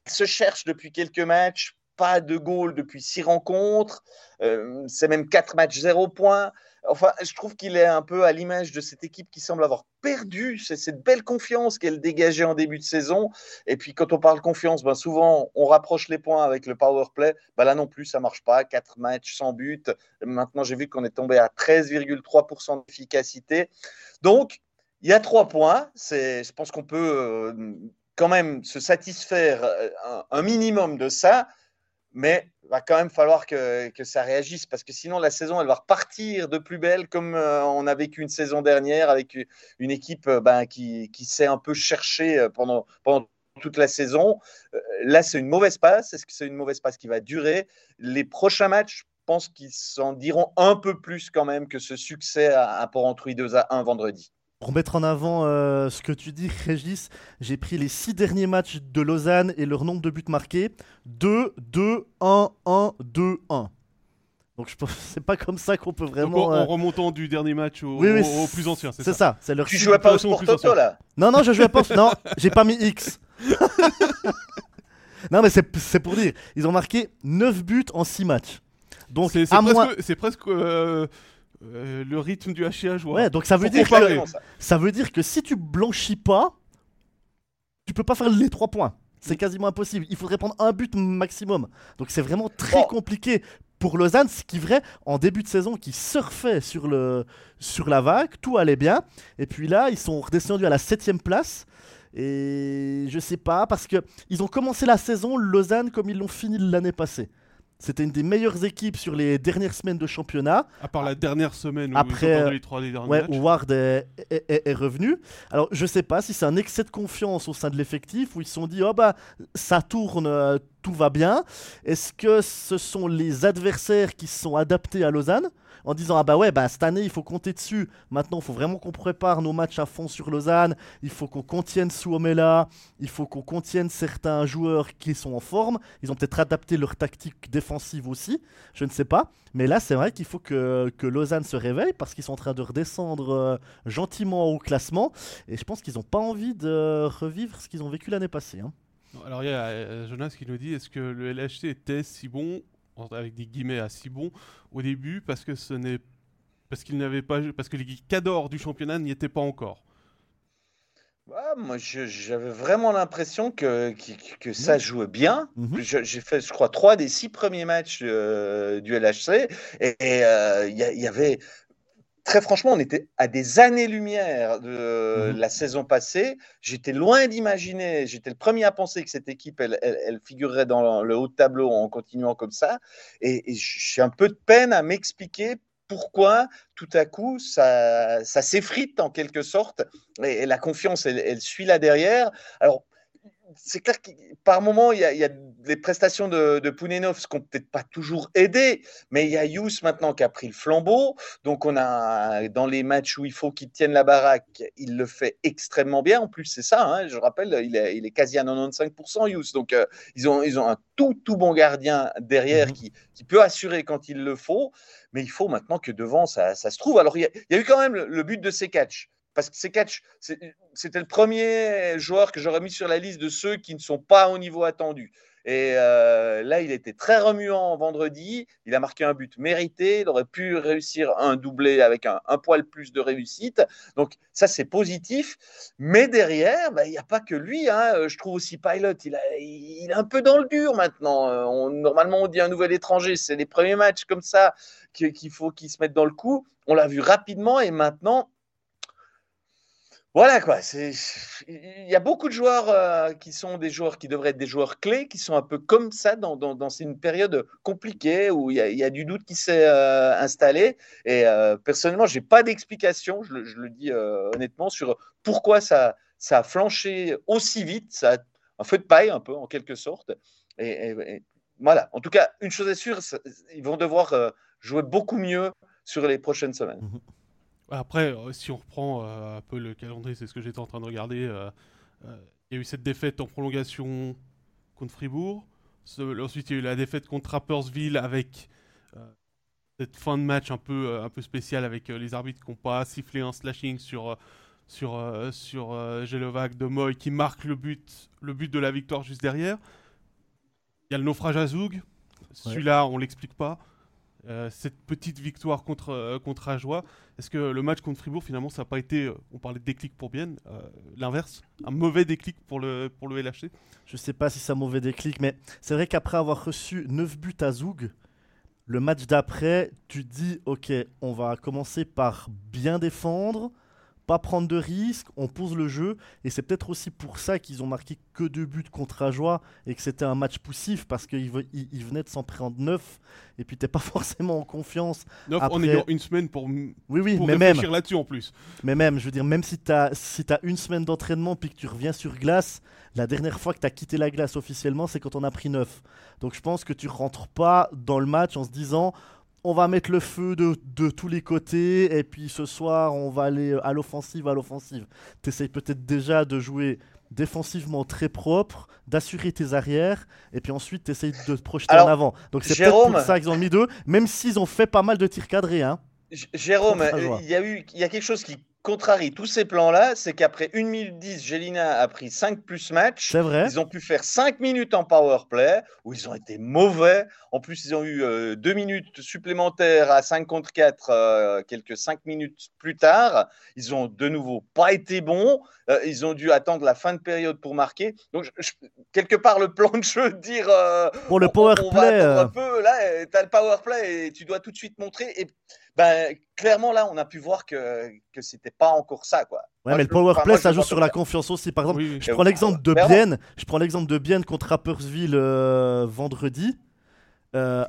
se cherche depuis quelques matchs, pas de goal depuis six rencontres, euh, c'est même quatre matchs, zéro point. Enfin, je trouve qu'il est un peu à l'image de cette équipe qui semble avoir perdu cette belle confiance qu'elle dégageait en début de saison. Et puis, quand on parle confiance, ben souvent, on rapproche les points avec le power play. Ben là non plus, ça marche pas. Quatre matchs sans but. Maintenant, j'ai vu qu'on est tombé à 13,3% d'efficacité. Donc, il y a trois points. Je pense qu'on peut euh, quand même se satisfaire euh, un minimum de ça mais il va quand même falloir que, que, ça réagisse parce que sinon la saison elle va repartir de plus belle comme euh, on a vécu une saison dernière avec une équipe euh, ben, qui, qui s'est un peu cherchée euh, pendant, pendant toute la saison. là c'est une mauvaise passe. Est-ce que c'est une mauvaise passe qui va durer? Les prochains matchs, je pense qu'ils s'en diront un peu plus quand même que ce succès à, à Port-Entruy 2 à 1 vendredi. Pour mettre en avant euh, ce que tu dis, Régis, j'ai pris les six derniers matchs de Lausanne et leur nombre de buts marqués 2, 2, 1, 1, 2, 1. Donc je c'est pas comme ça qu'on peut vraiment. en, euh, remontant du dernier match au, plus ancien, c'est ça. ça. c'est leur tu jouais pas au Sport Toto là Non, non, je jouais pas. non, j'ai pas mis X. non, mais c'est pour dire, ils ont marqué 9 buts en 6 matchs. Donc c'est presque, presque euh, euh, le rythme du HCH. Ouais, donc ça veut, dire que, ça. veut dire que si tu blanchis pas, tu peux pas faire les trois points. C'est quasiment impossible. Il faudrait prendre un but maximum. Donc c'est vraiment très compliqué pour Lausanne, ce qui vrai en début de saison qui surfait sur, le, sur la vague, tout allait bien. Et puis là, ils sont redescendus à la septième place. Et je sais pas, parce que ils ont commencé la saison, Lausanne, comme ils l'ont fini l'année passée. C'était une des meilleures équipes sur les dernières semaines de championnat. À part la dernière semaine où Après, les trois derniers ouais, Ward est, est, revenu. Alors, je sais pas si c'est un excès de confiance au sein de l'effectif où ils se sont dit, oh bah, ça tourne, euh, tout va bien. Est-ce que ce sont les adversaires qui se sont adaptés à Lausanne? En disant ah bah ouais bah cette année il faut compter dessus. Maintenant il faut vraiment qu'on prépare nos matchs à fond sur Lausanne. Il faut qu'on contienne Suomela. Il faut qu'on contienne certains joueurs qui sont en forme. Ils ont peut-être adapté leur tactique défensive aussi. Je ne sais pas. Mais là c'est vrai qu'il faut que, que, Lausanne se réveille parce qu'ils sont en train de redescendre euh, gentiment au classement. Et je pense qu'ils n'ont pas envie de revivre ce qu'ils ont vécu l'année passée. Hein. Alors il y a euh, Jonas qui nous dit est-ce que le LHC était si bon avec des guillemets à si bon au début parce que ce n'est parce qu'il n'avait pas parce que les cadors du championnat n'y étaient pas encore. moi, j'avais vraiment l'impression que, que, ça jouait bien. Mhm. J'ai fait, je crois, trois des six premiers matchs euh, du LHC. Et euh, il y, avait très franchement, on était à des années-lumière de mmh la saison passée. J'étais loin d'imaginer, j'étais le premier à penser que cette équipe, elle, elle, figurerait dans le haut de tableau en continuant comme ça. Et, j'ai un peu de peine à m'expliquer pourquoi tout à coup ça, ça s'effrite en quelque sorte et, la confiance elle, elle, suit là derrière. Alors c'est clair que par moment, il y, a, il des prestations de, de Pounenov qui n'ont peut-être pas toujours aidé, mais il y a Yous maintenant qui a pris le flambeau. Donc, on a dans les matchs où il faut qu'il tienne la baraque, il le fait extrêmement bien. En plus, c'est ça, hein, je rappelle, il est, il est, quasi à 95% Yous. Donc, euh, ils, ont, ils ont un tout, tout bon gardien derrière mmh qui, qui, peut assurer quand il le faut. Mais il faut maintenant que devant, ça, ça se trouve. Alors, il y, a, eu quand même le, but de ces catchs parce que c'est catch, c'était le premier joueur que j'aurais mis sur la liste de ceux qui ne sont pas au niveau attendu. Et euh, là, il était très remuant vendredi. Il a marqué un but mérité. Il aurait pu réussir un doublé avec un, poil plus de réussite. Donc, ça, c'est positif. Mais derrière, bah, il n'y a pas que lui. Hein. Je trouve aussi Pilot, il, est un peu dans le dur maintenant. On, normalement, on dit un nouvel étranger. C'est les premiers matchs comme ça qu'il faut qu'il se mette dans le coup. On l'a vu rapidement et maintenant, voilà quoi, il y a beaucoup de joueurs euh, qui sont des joueurs qui devraient être des joueurs clés, qui sont un peu comme ça dans, dans, une période compliquée où il y a, du doute qui s'est euh, installé. Et euh, personnellement, je n'ai pas d'explication, je, le dis honnêtement, sur pourquoi ça, ça a flanché aussi vite, ça a un feu de paille un peu en quelque sorte. Et, voilà, en tout cas, une chose est sûre, ils vont devoir jouer beaucoup mieux sur les prochaines semaines. Mmh après, euh, si on reprend euh, un peu le calendrier, c'est ce que j'étais en train de regarder. Euh, il y a eu cette défaite en prolongation contre Fribourg. ensuite, il y a eu la défaite contre Rappersville avec cette fin de match un peu, un peu spéciale avec les arbitres qui n'ont pas sifflé un slashing sur, sur, sur Gelovac de Moy qui marque le but, le but de la victoire juste derrière. Il y a le naufrage à Zoug. Celui-là, on l'explique pas. Euh, cette petite victoire contre, euh, contre Ajoie. Est-ce que le match contre Fribourg, finalement, ça n'a pas été, euh, on parlait de déclic pour Bienne, l'inverse, un mauvais déclic pour le, pour le LHC Je ne sais pas si c'est un mauvais déclic, mais c'est vrai qu'après avoir reçu 9 buts à Zoug, le match d'après, tu dis, ok, on va commencer par bien défendre, pas prendre de risques, on pose le jeu. Et c'est peut-être aussi pour ça qu'ils ont marqué que deux buts contre Ajoie et que c'était un match poussif parce qu'ils il, venaient de s'en prendre neuf et puis t'es pas forcément en confiance. Neuf en ayant une semaine pour, oui, oui, pour mais réfléchir là-dessus en plus. Mais même, je veux dire, même si tu as, si as une semaine d'entraînement puis que tu reviens sur glace, la dernière fois que tu as quitté la glace officiellement, c'est quand on a pris neuf. Donc je pense que tu rentres pas dans le match en se disant on va mettre le feu de, tous les côtés et puis ce soir on va aller à l'offensive, à l'offensive. Tu essayes peut-être déjà de jouer défensivement très propre, d'assurer tes arrières et puis ensuite tu essayes de te projeter en avant. Donc c'est peut-être pour ça qu'ils ont mis deux, même s'ils ont fait pas mal de tirs cadrés. Hein, Jérôme, il y, a eu, il y a quelque chose qui contrarie tous ces plans-là, c'est qu'après 1 minute 10, Gélina a pris 5 plus match. C'est vrai. Ils ont pu faire 5 minutes en power play, où ils ont été mauvais. En plus, ils ont eu 2 euh, minutes supplémentaires à 5 contre 4, euh, quelques 5 minutes plus tard. Ils ont de nouveau pas été bons. Euh, ils ont dû attendre la fin de période pour marquer. Donc, quelque part, le plan de jeu, dire. pour le power play. un peu, là, tu as le power play et tu dois tout de suite montrer. Et ben, clairement, là, on a pu voir que, que c'était pas encore ça. Quoi. Ouais, mais le power play, ça joue sur la confiance aussi. Par exemple, je prends l'exemple de Bienne. Je prends l'exemple de Bienne contre Rappersville euh, vendredi. Euh,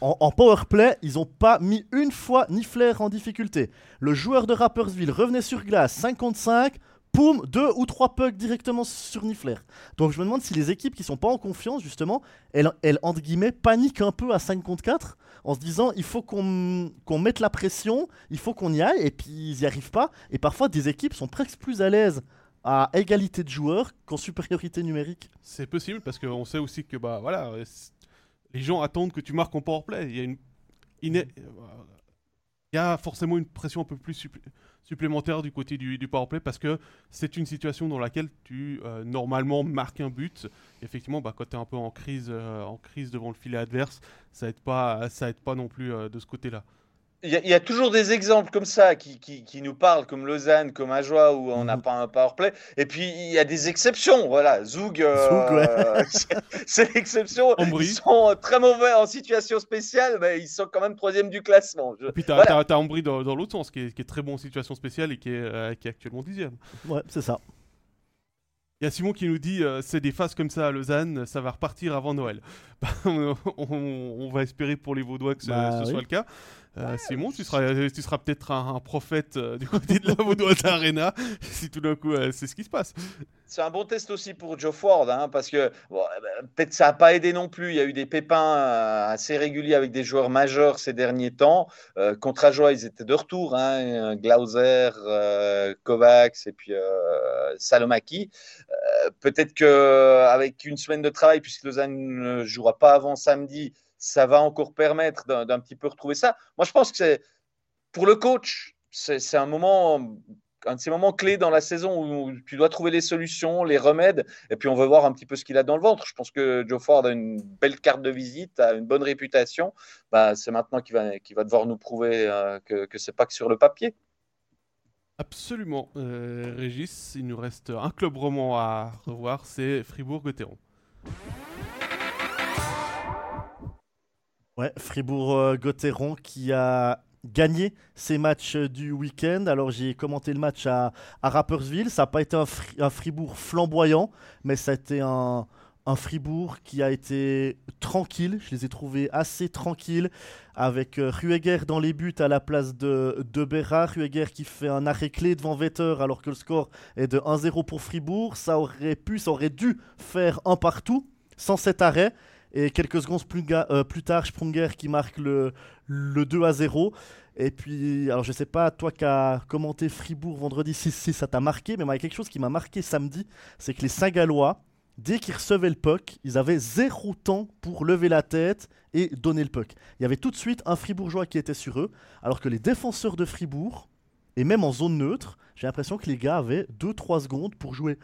en, en, power play, ils n'ont pas mis une fois Niffler en difficulté. Le joueur de Rappersville revenait sur glace 55, poum, deux ou trois pucks directement sur Niffler. Donc je me demande si les équipes qui sont pas en confiance, justement, elles, entre guillemets, paniquent un peu à 5 contre 4 en se disant il faut qu'on mette la pression, il faut qu'on y aille, et puis ils n'y arrivent pas. Et parfois, des équipes sont presque plus à l'aise à égalité de joueurs qu'en supériorité numérique. C'est possible parce qu'on sait aussi que bah voilà, les gens attendent que tu marques en powerplay. Il il y a forcément une pression un peu plus supplémentaire du côté du, du powerplay parce que c'est une situation dans laquelle tu euh, normalement marques un but. Effectivement, bah, quand tu es un peu en crise, euh, en crise devant le filet adverse, ça aide pas, ça aide pas non plus euh, de ce côté-là. Il y, a toujours des exemples comme ça qui, qui, nous parlent, comme Lausanne, comme Ajoie, où on n'a mhm. pas un powerplay. Et puis, il y a des exceptions. Voilà, Zoug, euh, c'est l'exception. Ils sont très mauvais en situation spéciale, mais ils sont quand même troisième du classement. Et puis, tu as, Ambry dans, l'autre sens, qui est, très bon en situation spéciale et qui est, euh, qui est actuellement dixième. Ouais, c'est ça. Il y a Simon qui nous dit euh, c'est des phases comme ça à Lausanne, ça va repartir avant Noël. on, va espérer pour les Vaudois que ce, bah soit le cas. Euh, Simon, tu seras, tu seras peut-être un, prophète euh, du côté de la Vaudois Arena si tout d'un coup c'est ce qui se passe. C'est un bon test aussi pour Joe Ford, hein, parce que peut-être ça n'a pas aidé non plus. Il y a eu des pépins assez réguliers avec des joueurs majeurs ces derniers temps. contre Ajoie, ils étaient de retour. Hein, Glauser, Kovacs et puis Salomaki. peut-être qu'avec une semaine de travail, puisque Lausanne ne pas avant samedi, ça va encore permettre d'un petit peu retrouver ça. Moi, je pense que c'est pour le coach, c'est un moment un de ces moments clés dans la saison où tu dois trouver les solutions, les remèdes, et puis on veut voir un petit peu ce qu'il a dans le ventre. Je pense que Joe Ford a une belle carte de visite, a une bonne réputation. Bah, c'est maintenant qu'il va, va devoir nous prouver euh, que, que c'est pas que sur le papier. Absolument. Euh, Régis, il nous reste un club roman à revoir, c'est Fribourg-Gotteron. Ouais, Fribourg-Gotteron qui a gagné ses matchs du week-end. Alors j'ai commenté le match à, Rappersville. Ça n'a pas été un, Fribourg flamboyant, mais ça a été un, Fribourg qui a été tranquille. Je les ai trouvés assez tranquilles avec euh, Rueger dans les buts à la place de, de Berra. Rueger qui fait un arrêt clé devant Vetter alors que le score est de 1-0 pour Fribourg. Ça aurait pu, ça aurait dû faire un partout sans cet arrêt. Et quelques secondes plus, euh, tard, Sprunger qui marque le, le 2 à 0. Et puis, alors je sais pas, toi qui as commenté Fribourg vendredi, si, si ça t'a marqué, mais moi, il y a quelque chose qui m'a marqué samedi, c'est que les Saint-Gallois, dès qu'ils recevaient le puck, ils avaient zéro temps pour lever la tête et donner le puck. Il y avait tout de suite un Fribourgeois qui était sur eux, alors que les défenseurs de Fribourg, et même en zone neutre, j'ai l'impression que les gars avaient 2-3 secondes pour jouer,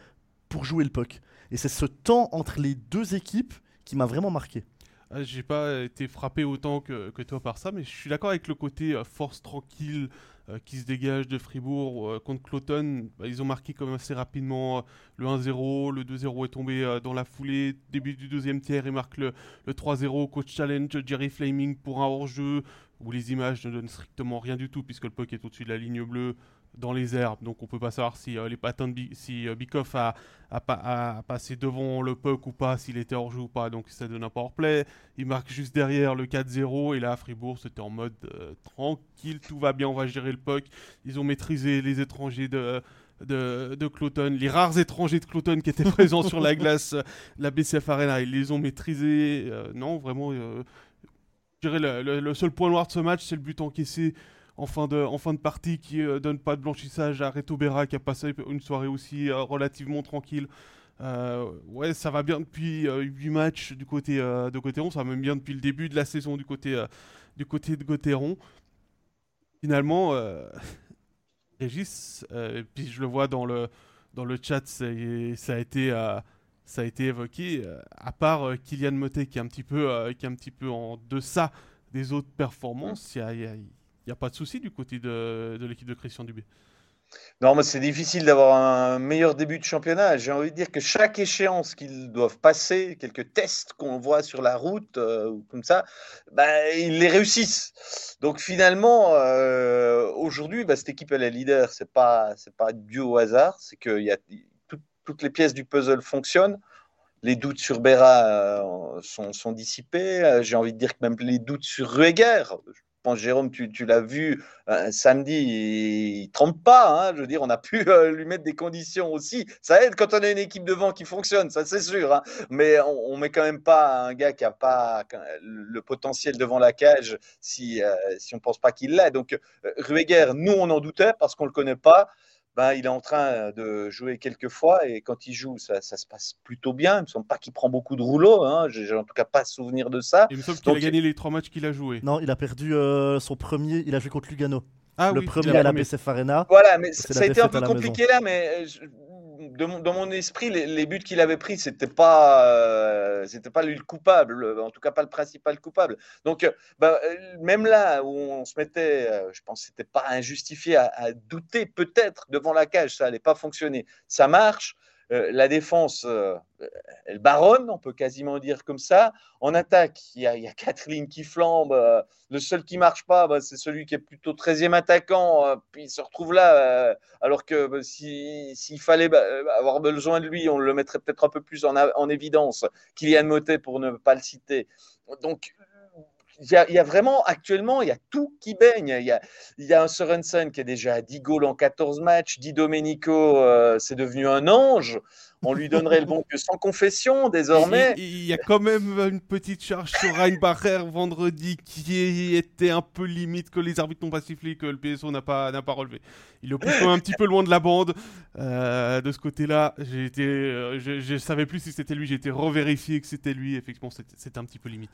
pour jouer le puck. Et c'est ce temps entre les deux équipes qui m'a vraiment marqué. Ah, j'ai pas été frappé autant que, toi par ça, mais je suis d'accord avec le côté euh, force tranquille euh, qui se dégage de Fribourg euh, contre Cloton. Bah, ils ont marqué comme assez rapidement le 1-0, le 2-0 est tombé dans la foulée. Début du deuxième tiers, ils marquent le, le 3-0. Coach challenge Jerry Flaming pour un hors-jeu où les images ne donnent strictement rien du tout puisque le puck est au-dessus de la ligne bleue dans les herbes, donc on peut pas savoir si euh, les patins de si euh, Bikoff a, a, passé devant le puck ou pas, s'il était hors jeu ou pas, donc ça donne un power play. Il marque juste derrière le 4-0 et là Fribourg c'était en mode euh, tranquille, tout va bien, on va gérer le puck. Ils ont maîtrisé les étrangers de de, de Cloton, les rares étrangers de Cloton qui étaient présents sur la glace, la BCF Arena, ils les ont maîtrisés. non, vraiment, je dirais le, le, seul point noir de ce match, c'est le but encaissé en fin de, en fin de partie qui euh, donne pas de blanchissage à Reto Berra qui a passé une soirée aussi euh, relativement tranquille. Euh, ouais, ça va bien depuis 8 matchs du côté de Gauthieron, ça va même bien depuis le début de la saison du côté, du côté de Gauthieron. Finalement, Régis, puis je le vois dans le, dans le chat, ça, a été ça a été évoqué, à part Kylian Motet qui est un petit peu, qui est un petit peu en deçà des autres performances, il y il n'y a pas de souci du côté de, l'équipe de Christian Dubé. Non, mais c'est difficile d'avoir un meilleur début de championnat. J'ai envie de dire que chaque échéance qu'ils doivent passer, quelques tests qu'on voit sur la route euh, ou comme ça, bah, ils les réussissent. Donc finalement, euh, aujourd'hui, bah, cette équipe elle est leader. C'est pas c'est pas dû au hasard. C'est que y a, toutes les pièces du puzzle fonctionnent. Les doutes sur Berra euh, sont, sont, dissipés. J'ai envie de dire que même les doutes sur Rueger, Jérôme, tu, l'as vu euh, samedi, il ne trompe pas. Hein, je veux dire, on a pu euh, lui mettre des conditions aussi. Ça aide quand on a une équipe devant qui fonctionne, ça c'est sûr. Hein. mais on, ne met quand même pas un gars qui n'a pas le potentiel devant la cage si, euh, si on ne pense pas qu'il l'a. Donc, Rueger, nous, on en doutait parce qu'on ne le connaît pas. Ben, il est en train de jouer quelques fois et quand il joue, ça, se passe plutôt bien. Il ne me semble pas qu'il prend beaucoup de rouleaux. Hein. J'ai en tout cas pas souvenir de ça. Il me semble qu'il a gagné les trois matchs qu'il a joués. Non, il a perdu euh, son premier. Il a joué contre Lugano. Ah, le premier à la BCF Arena. Voilà, mais ça a été un peu compliqué là, mais dans mon esprit, les, buts qu'il avait pris, c'était pas, euh, c'était pas lui le coupable, en tout cas pas le principal coupable. Donc, euh, bah, euh, même là où on se mettait, je pense que c'était pas injustifié à, à douter peut-être devant la cage, ça allait pas fonctionner. Ça marche. Euh, la défense, euh, elle baronne, on peut quasiment dire comme ça. En attaque, il y a, quatre lignes qui flambent. Euh, le seul qui marche pas, bah, c'est celui qui est plutôt 13e attaquant. puis il se retrouve là, alors que bah, s'il fallait bah, avoir besoin de lui, on le mettrait peut-être un peu plus en, en évidence. Kylian Motet, pour ne pas le citer. Donc, il y, a, vraiment actuellement, il y a tout qui baigne. Il y a, il y a un Sorensen qui est déjà à 10 goals en 14 matchs. Di Domenico, euh, c'est devenu un ange. On lui donnerait le bon que sans confession désormais. Il, y a quand même une petite charge sur Reinbacher vendredi qui était un peu limite que les arbitres n'ont pas sifflé, que le PSO n'a pas, n'a pas relevé. Il est quand un petit peu loin de la bande. Euh, de ce côté-là, j'ai été, euh, je ne savais plus si c'était lui. J'ai été revérifié que c'était lui. Effectivement, c'était un petit peu limite.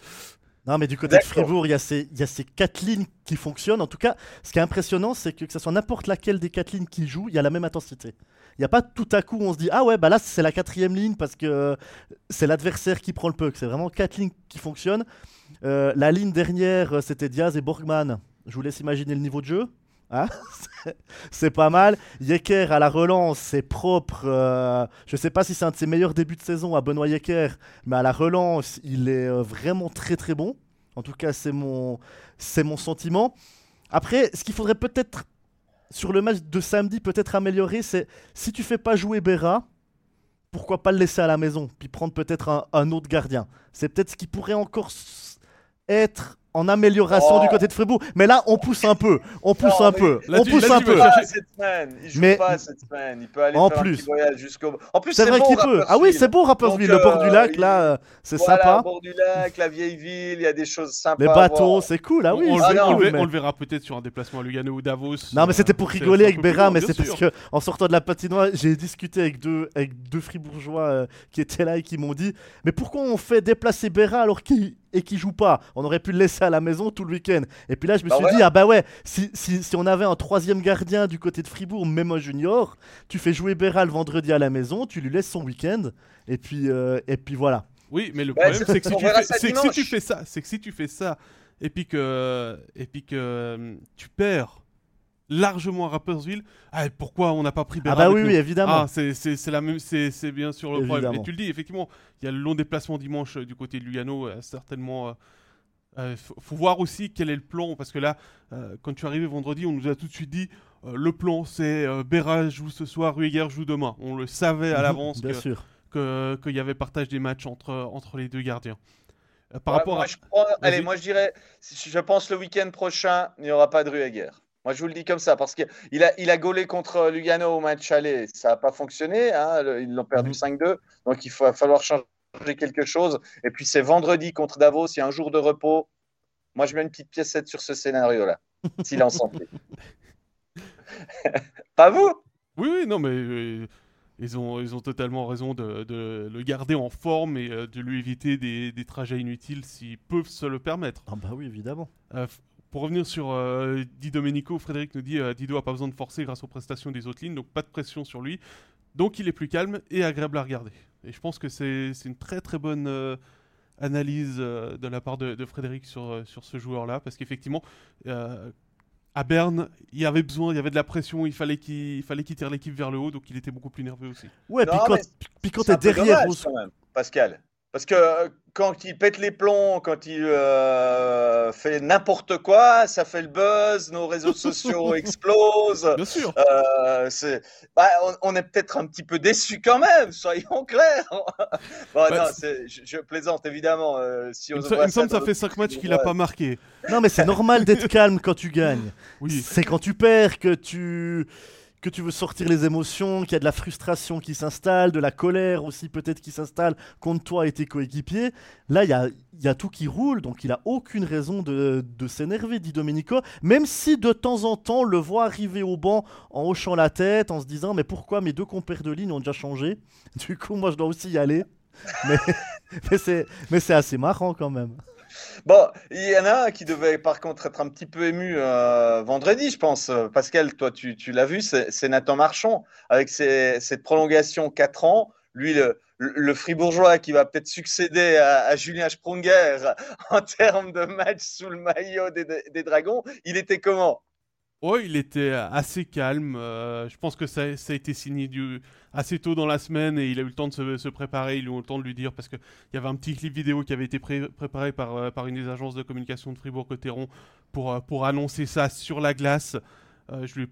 Non, mais du côté de. Fribourg, il y, a ces- il y a ces quatre lignes qui fonctionnent. En tout cas, ce qui est impressionnant, c'est que que ce soit n'importe laquelle des quatre lignes qui joue, il y a la même intensité. Il n'y a pas tout à coup, on se dit Ah ouais, bah là, c'est la quatrième ligne parce que euh, c'est l'adversaire qui prend le puck. C'est vraiment quatre lignes qui fonctionnent. Euh, la ligne dernière, euh, c'était Diaz et Borgman. Je vous laisse imaginer le niveau de jeu. Hein? C'est- pas mal. Yecker à la relance, c'est propre. euh, je sais pas si c'est un de ses meilleurs débuts de saison à Benoît Yecker, mais à la relance, il est euh, vraiment très très bon. En tout cas, c'est mon, c'est mon sentiment. Après, ce qu'il faudrait peut-être sur le match de samedi peut-être améliorer, c'est si tu fais pas jouer Berra, pourquoi pas le laisser à la maison, puis prendre peut-être un, un autre gardien. C'est peut-être ce qui pourrait encore être en amélioration Oh. du côté de Fribourg. Mais là, on pousse un peu, on pousse Non, un peu, là, on tu- pousse là, un peu. cette semaine. Il joue Mais- pas cette semaine. Il peut aller En faire un plus. petit voyage jusqu'au. En plus, C'est vrai qu'il peut. Ah oui, c'est beau Rapperswil, le bord du euh, lac, il- là, euh, c'est Voilà, sympa. au bord du lac, la vieille ville, il y a des choses sympas. Les bateaux, c'est cool, ah oui, on, le, verra- cool, on le verra- mais- on le verra peut-être sur un déplacement à Lugano ou Davos. Non, mais c'était pour rigoler un avec loin, mais c'est parce que en sortant de la patinoire, j'ai discuté avec deux, avec deux fribourgeois euh, qui étaient là et qui m'ont dit Mais pourquoi on fait déplacer Berra alors qu'il et qui joue pas? On aurait pu le laisser à la maison tout le week-end. Et puis là, je me Bah suis voilà. dit Ah bah ouais, si, si, si on avait un troisième gardien du côté de Fribourg, même un junior, tu fais jouer Berra le vendredi à la maison, tu lui laisses son week-end, et puis, euh, et puis voilà. Oui, mais le Ouais, problème, c'est- c'est que, si tu fais- ça c'est que si tu fais ça, c'est que si tu fais ça, et puis que, et puis que euh, tu perds largement à Rapperswil, ah, pourquoi on n'a pas pris Ah Berra bah oui, évidemment. Ah, c'est c'est- c'est la même, c'est c'est bien sûr le problème. Et tu le dis, effectivement, il y a le long déplacement dimanche euh, du côté de Lugano, euh, certainement. Euh, faut, faut voir aussi quel est le plan, parce que là, euh, quand tu es arrivé vendredi, on nous a tout de suite dit euh, le plan, c'est euh, Berra joue ce soir, Rueger joue demain. On le savait à l'avance Bien que- que- qu'il y avait partage des matchs entre, entre les deux gardiens. Euh, par Ouais, rapport moi, à... je prends- Allez, moi je dirais, je pense le week-end prochain, il n'y aura pas de Rueger. Moi je vous le dis comme ça, parce qu'il a, il a gaulé contre Lugano au match aller, ça n'a pas fonctionné, hein, le- ils l'ont perdu Mhm. 5-2, donc il faut- va falloir changer quelque chose. Et puis c'est vendredi contre Davos, il y a un jour de repos. Moi je mets une petite piècette sur ce scénario-là, s'il en santé. pas vous? Oui, oui, non, mais euh, ils, ont, ils ont totalement raison de, de le garder en forme et euh, de lui éviter des, des trajets inutiles s'ils peuvent se le permettre. Ah bah oui, évidemment. Euh, pour revenir sur euh, Di Domenico, Frédéric nous dit euh, Dido a pas besoin de forcer grâce aux prestations des autres lignes, donc pas de pression sur lui. Donc il est plus calme et agréable à regarder. Et je pense que c'est c'est une très très bonne euh, analyse euh, de la part de, de Frédéric sur, euh, sur ce joueur-là, parce qu'effectivement, euh, à Berne, il y avait besoin, il y avait de la pression, il fallait qu'il il fallait qu'il tire l'équipe vers le haut, donc il était beaucoup plus nerveux aussi. Ouais, Non, puis quand, puis quand t'es derrière dommage, au- quand même, Pascal. Parce que euh, quand il pète les plombs, quand il euh, fait n'importe quoi, ça fait le buzz, nos réseaux sociaux explosent. Bien sûr Euh, c'est- bah, on, on est peut-être un petit peu déçus quand même, soyons clairs. bon, Bah, non, je, je plaisante évidemment. euh, si Il on me, se se- voit il me semble que ça fait notre 5 matchs qu'il a ouais. pas marqué. Non, mais c'est normal d'être calme quand tu gagnes. Oui. C'est quand tu perds que tu que tu veux sortir les émotions, qu'il y a de la frustration qui s'installe, de la colère aussi peut-être qui s'installe contre toi et tes coéquipiers. Là, il y a, y a tout qui roule, donc il a aucune raison de, de s'énerver, dit Domenico. Même si de temps en temps, le voit arriver au banc en hochant la tête, en se disant mais pourquoi mes deux compères de ligne ont déjà changé? Du coup, moi, je dois aussi y aller. Mais, mais c'est assez marrant quand même. Bon, il y en a un qui devait par contre être un petit peu ému euh, vendredi, je pense. Euh, Pascal, toi, tu, l'as vu, c'est Nathan Marchand avec cette prolongation 4 ans. Lui, le, fribourgeois qui va peut-être succéder à, Julien Sprunger en termes de match sous le maillot des Dragons, il était comment? Oh, il était assez calme. euh, je pense que ça, a été signé assez tôt dans la semaine et il a eu le temps de se, préparer. Ils ont eu le temps de lui dire parce qu'il y avait un petit clip vidéo qui avait été pré- préparé par, euh, par une des agences de communication de Fribourg-Cotteron pour, euh, pour annoncer ça sur la glace. Je, lui,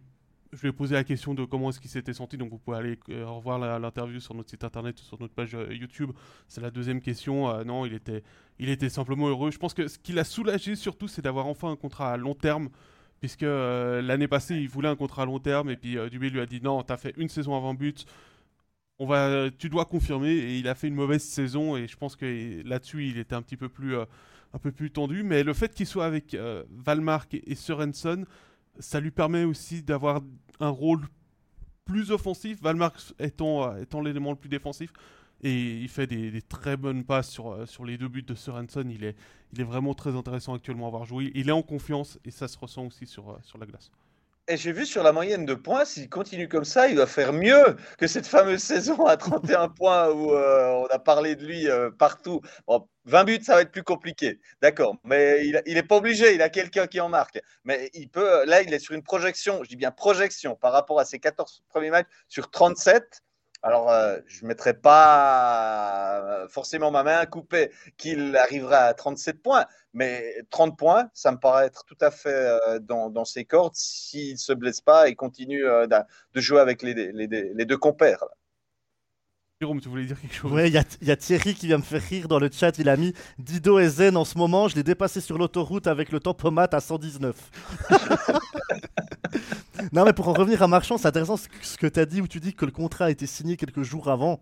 ai- posé la question de comment est-ce qu'il s'était senti. Donc vous pouvez aller revoir l'interview sur notre site internet ou sur notre page YouTube. C'est la deuxième question. Non, il était simplement heureux. Je pense que ce qui l'a soulagé surtout, c'est d'avoir enfin un contrat à long terme puisque euh, l'année passée il voulait un contrat à long terme et puis euh, Dubé lui a dit non t'as fait une saison avant but. On va tu dois confirmer et il a fait une mauvaise saison et je pense que là-dessus il était un petit peu plus euh, un peu plus tendu. Mais le fait qu'il soit avec euh, Valmark et, Sorensen ça lui permet aussi d'avoir un rôle plus offensif. Valmark étant euh, étant l'élément le plus défensif Et il fait des, très bonnes passes sur, euh, sur les deux buts de Sorensen. Il est, il est vraiment très intéressant actuellement à avoir joué. Il est en confiance et ça se ressent aussi sur, sur la glace. Et j'ai vu sur la moyenne de points, s'il continue comme ça, il va faire mieux que cette fameuse saison à 31 points où on a parlé de lui partout. Bon, 20 buts, ça va être plus compliqué. D'accord. Mais il n'est pas obligé. Il a quelqu'un qui en marque. Mais il peut. Là, il est sur une projection. Je dis bien projection par rapport à ses 14 premiers matchs sur 37. Alors, euh, je ne mettrai pas forcément ma main à couper qu'il arrivera à 37 points, mais 30 points, ça me paraît être tout à fait euh, dans, ses cordes s'il ne se blesse pas et continue euh, de jouer avec les deux compères. Jérôme, tu voulais dire quelque chose Ouais, il y, a Thierry qui vient me faire rire dans le chat. Il a mis Dido et Zen en ce moment. Je l'ai dépassé sur l'autoroute avec le tempomat à 119. non, mais pour en revenir à Marchand, c'est intéressant ce que tu as dit où tu dis que le contrat a été signé quelques jours avant.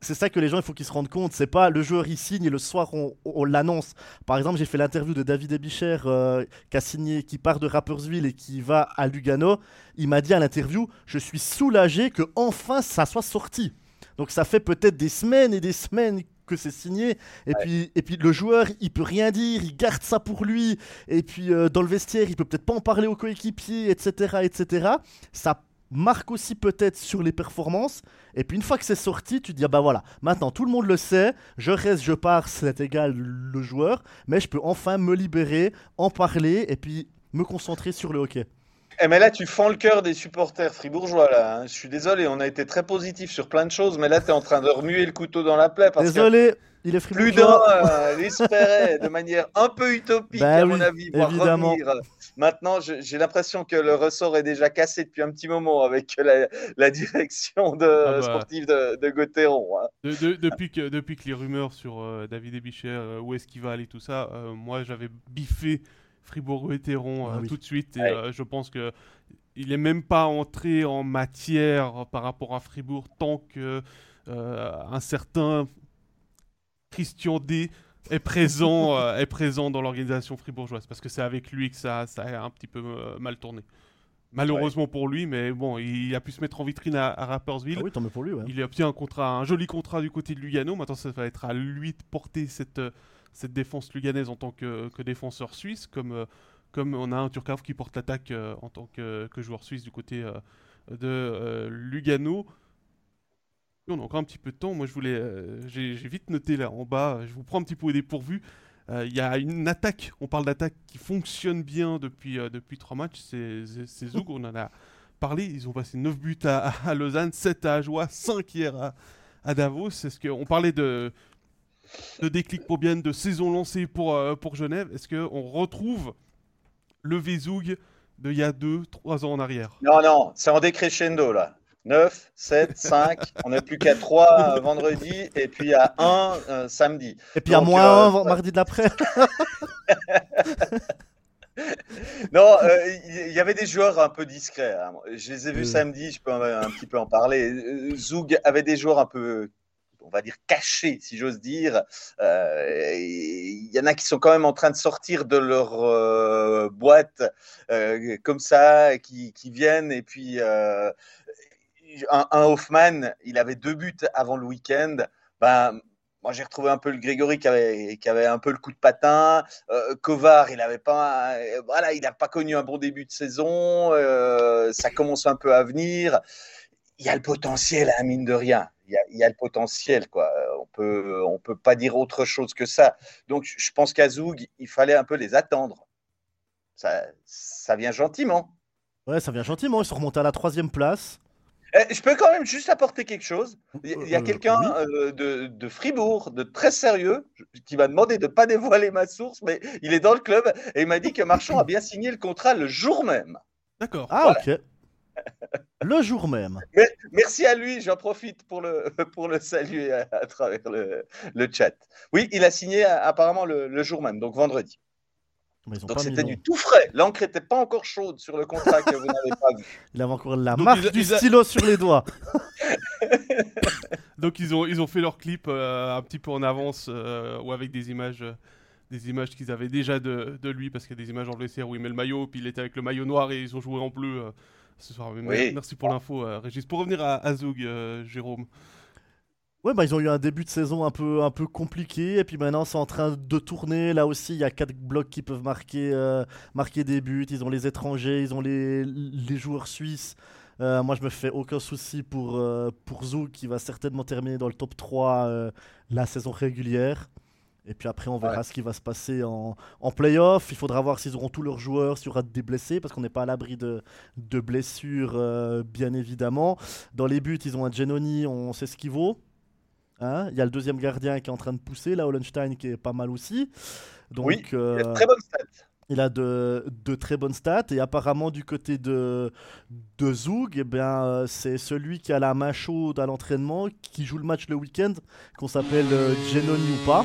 C'est ça que les gens, il faut qu'ils se rendent compte. C'est pas le joueur il signe et le soir on, l'annonce. Par exemple, j'ai fait l'interview de David Ebicher euh, qui a signé, qui part de Rapperswil et qui va à Lugano. Il m'a dit à l'interview, je suis soulagé que enfin ça soit sorti. Donc ça fait peut-être des semaines et des semaines que c'est signé. Et, puis, et puis le joueur, il peut rien dire, il garde ça pour lui. Et puis euh, dans le vestiaire, il peut peut-être pas en parler aux coéquipiers, etc., etc. Ça marque aussi peut-être sur les performances. Et puis une fois que c'est sorti, tu te dis ah bah voilà, maintenant tout le monde le sait, je reste, je pars, c'est égal le joueur, mais je peux enfin me libérer, en parler et puis me concentrer sur le hockey. Eh mais là, tu fends le cœur des supporters fribourgeois. Là, hein. Je suis désolé, on a été très positif sur plein de choses, mais là, tu es en train de remuer le couteau dans la plaie. Parce désolé, il est fribourgeois. Plus d'un euh, l'espérait de manière un peu utopique, bah à mon avis, évidemment. revenir. Maintenant, j'ai l'impression que le ressort est déjà cassé depuis un petit moment avec la, direction de, ah bah. sportive de, de Gauthieron. Hein. depuis, que, depuis que les rumeurs sur euh, David Ebicher, euh, où est-ce qu'il va aller, tout ça, moi, j'avais biffé Fribourg-Gotteron ah euh, tout de suite. Et euh, je pense que il est même pas entré en matière par rapport à Fribourg tant que euh, un certain Christian D est présent, est présent dans l'organisation fribourgeoise parce que c'est avec lui que ça, ça a un petit peu mal tourné. Malheureusement pour lui, mais bon, il a pu se mettre en vitrine à, Rapperswil. Ah oui, tant mieux pour lui. Il a obtenu un contrat, un joli contrat du côté de Lugano. Maintenant, ça va être à lui de porter cette cette défense luganaise en tant que, défenseur suisse, comme, euh, comme on a un Turkov qui porte l'attaque euh, en tant que, joueur suisse du côté euh, de Lugano. on a encore un petit peu de temps. Moi, je voulais, j'ai vite noté là en bas. Je vous prends un petit peu au dépourvu. Il y a une attaque, on parle d'attaque qui fonctionne bien depuis, depuis trois matchs. C'est Zoug, on en a parlé. Ils ont passé 9 buts à, Lausanne, 7 à Ajoie, 5 hier à, à Davos. Est-ce qu'on parlait de, de déclic pour bien, de saison lancée pour, euh, pour Genève. Est-ce qu'on retrouve le Vézoug de il y a 2-3 ans en arrière? Non, non, c'est en décrescendo là. 9, 7, 5, on n'est plus qu'à 3 euh, vendredi et puis à 1 euh, samedi. Et puis à moins 1 mardi d'après. non, il y, avait des joueurs un peu discrets. Hein. Je les ai vus samedi, je peux un, petit peu en parler. Zoug avait des joueurs un peu on va dire, cachés, si j'ose dire. Euh, il y en a qui sont quand même en train de sortir de leur euh, boîte euh, comme ça, qui, viennent. Et puis, un, Hoffman, il avait deux buts avant le week-end. Ben, moi, j'ai retrouvé un peu le Grégory qui avait, un peu le coup de patin. Kovar, il n'avait pas, voilà, il n'a pas connu un bon début de saison. ça commence un peu à venir. Il y a le potentiel, à hein, mine de rien il y, a le potentiel, quoi. On peut, on peut pas dire autre chose que ça. Donc, je pense qu'à Zoug, il fallait un peu les attendre. Ça, ça vient gentiment. Ouais, ça vient gentiment. Ils sont remontés à la troisième place. Eh, je peux quand même juste apporter quelque chose. Il y a euh, quelqu'un euh, de, de, Fribourg, de très sérieux, qui m'a demandé de ne pas dévoiler ma source, mais il est dans le club et il m'a dit que Marchand a bien signé le contrat le jour même. D'accord. Ah, ok le jour même. merci à lui, j'en profite pour le, pour le saluer à, travers le, le, chat. Oui, il a signé apparemment le, jour même, donc vendredi. Donc c'était du tout frais. L'encre n'était pas encore chaude sur le contrat que vous n'avez pas vu. Il avait encore la marque du stylo sur les doigts. donc ils ont, ils ont fait leur clip euh, un petit peu en avance euh, ou avec des images. Euh, des images qu'ils avaient déjà de, de lui parce qu'il y a des images en VCR où il met le maillot puis il était avec le maillot noir et ils ont joué en bleu ce soir. Merci pour l'info, euh, Régis. Pour revenir à Azug, euh, Jérôme. Ouais, bah, ils ont eu un début de saison un peu, un peu compliqué, et puis maintenant c'est en train de tourner. Là aussi, il y a quatre blocs qui peuvent marquer, euh, marquer des buts. Ils ont les étrangers, ils ont les, les joueurs suisses. Euh, moi, je me fais aucun souci pour, euh, pour Zouk, qui va certainement terminer dans le top 3 la saison régulière. Et puis après, on verra ce qui va se passer en, en playoff. Il faudra voir s'ils auront tous leurs joueurs, s'il y aura des blessés, parce qu'on n'est pas à l'abri de, de blessures, bien évidemment. Dans les buts, ils ont un Genoni, on sait ce qu'il vaut. Hein. il y a le deuxième gardien qui est en train de pousser, là, Hollenstein qui est pas mal aussi. Donc, oui, il a de très bonnes stats. Il a de, de, très bonnes stats et apparemment du côté de, de Zoug, eh bien, c'est celui qui a la main chaude à l'entraînement, qui joue le match le week-end, qu'on s'appelle euh, Genoni ou pas.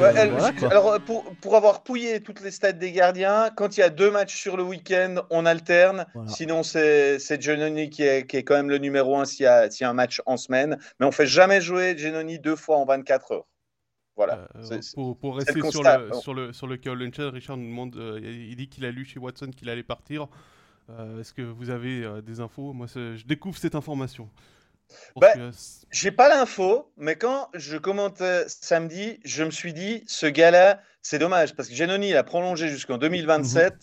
Euh, alors, pour, pour, avoir pouillé toutes les stats des gardiens, quand il y a deux matchs sur le week-end, on alterne. Sinon, c'est Genoni qui est, qui est, quand même le numéro un s'il y, a, y a un match en semaine. Mais on fait jamais jouer Genoni deux fois en 24 heures. Voilà. Euh, pour, pour, rester sur, le, sur, le, sur le cas Richard nous demande euh, il dit qu'il a lu chez Watson qu'il allait partir. Est-ce que vous avez des infos? Moi, je découvre cette information. Ben, j'ai pas l'info, mais quand je commentais samedi, je me suis dit, ce gars-là, c'est dommage, parce que Genoni a prolongé jusqu'en 2027, mhm.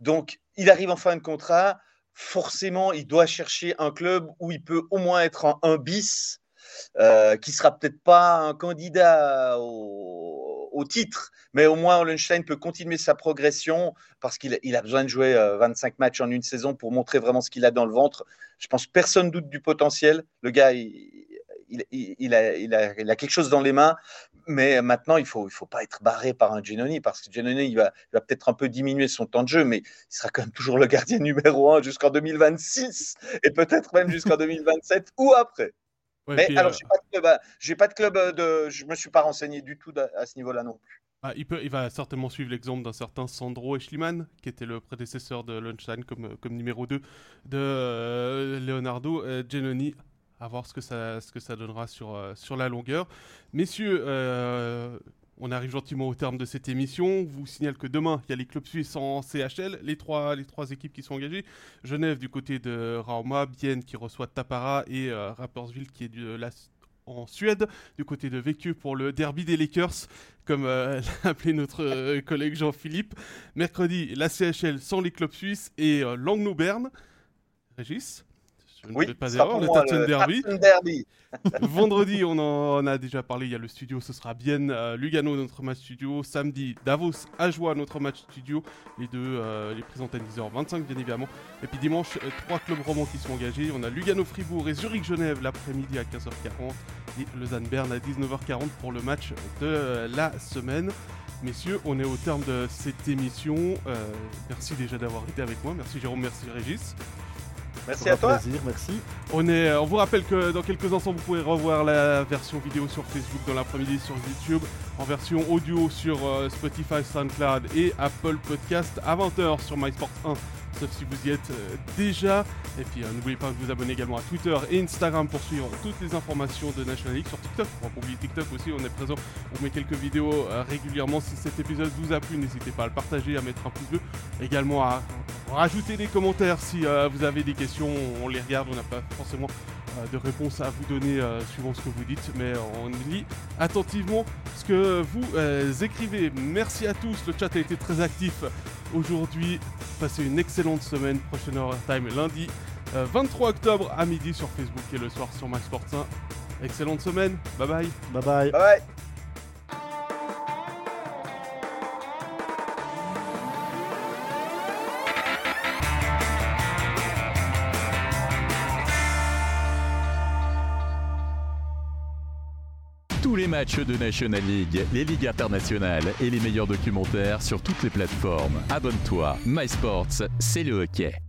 donc il arrive en fin de contrat, forcément, il doit chercher un club où il peut au moins être en 1 bis, euh, qui sera peut-être pas un candidat au, au titre, mais au moins Hollenstein peut continuer sa progression parce qu'il il a besoin de jouer 25 euh, matchs en une saison pour montrer vraiment ce qu'il a dans le ventre. Je pense personne doute du potentiel. Le gars, il, a, quelque chose dans les mains, mais maintenant, il faut, il faut pas être barré par un Genoni parce que Genoni, il va, va peut-être un peu diminuer son temps de jeu, mais il sera quand même toujours le gardien numéro 1 jusqu'en 2026 et peut-être même jusqu'en 2027 ou après mais alors, euh, j'ai pas de club, euh, de, je me suis pas renseigné du tout à, ce niveau-là non plus. Ah, il, peut, il va certainement suivre l'exemple d'un certain Sandro Eschliman, qui était le prédécesseur de Lunstein comme, euh, comme numéro 2 de Leonardo Genoni. À voir ce que ça, ce que ça donnera sur, sur la longueur. Messieurs, on arrive gentiment au terme de cette émission. vous signale que demain, il y a les clubs suisses en CHL, les trois, les équipes qui sont engagées. Genève du côté de Rauma, Bienne qui reçoit Tapara et euh, Rapperswil qui est en Suède, du côté de Vécu pour le derby des Lakers, comme euh, l'a appelé notre euh, collègue Jean-Philippe. Mercredi, la CHL sans les clubs suisses et Langnau-Berne. Régis? Je ne oui, pas erreur, le Tatson Derby. Derby. Vendredi, on en a déjà parlé, il y a le studio, ce sera bien euh, Lugano, notre match studio. Samedi, Davos, Ajoie, notre match studio. Les deux, euh, les présents à 10h25, bien évidemment. Et puis dimanche, euh, trois clubs romans qui sont engagés. On a Lugano-Fribourg et Zurich-Genève l'après-midi à 15h40. Et Lausanne-Berne à 19h40 pour le match de la semaine. Messieurs, on est au terme de cette émission. merci déjà d'avoir été avec moi. Merci Jérôme, merci Régis. Merci à toi. Plaisir, merci. On, est, on vous rappelle que dans quelques instants, vous pouvez revoir la version vidéo sur Facebook dans l'après-midi sur YouTube, en version audio sur euh, Spotify, SoundCloud et Apple Podcast à 20h sur MySports 1 sauf si vous y êtes euh, déjà. Et puis euh, n'oubliez pas de vous abonner également à Twitter et Instagram pour suivre toutes les informations de National League sur TikTok. On va pas oublier TikTok aussi, on est présent, on met quelques vidéos euh, régulièrement. Si cet épisode vous a plu, n'hésitez pas à le partager, à mettre un pouce bleu, également à rajouter des commentaires si vous avez des questions, on les regarde, on n'a pas forcément de réponse à vous donner suivant ce que vous dites, mais on lit attentivement ce que vous écrivez. Merci à tous, le chat a été très actif aujourd'hui. Passez une excellente semaine. Prochaine time lundi 23 euh, octobre à midi sur Facebook et le soir sur MySports 1. Excellente semaine. Bye bye. Bye bye. Bye bye. Tous les matchs de National League, les ligues internationales et les meilleurs documentaires sur toutes les plateformes. Abonne-toi, MySports, c'est le hockey.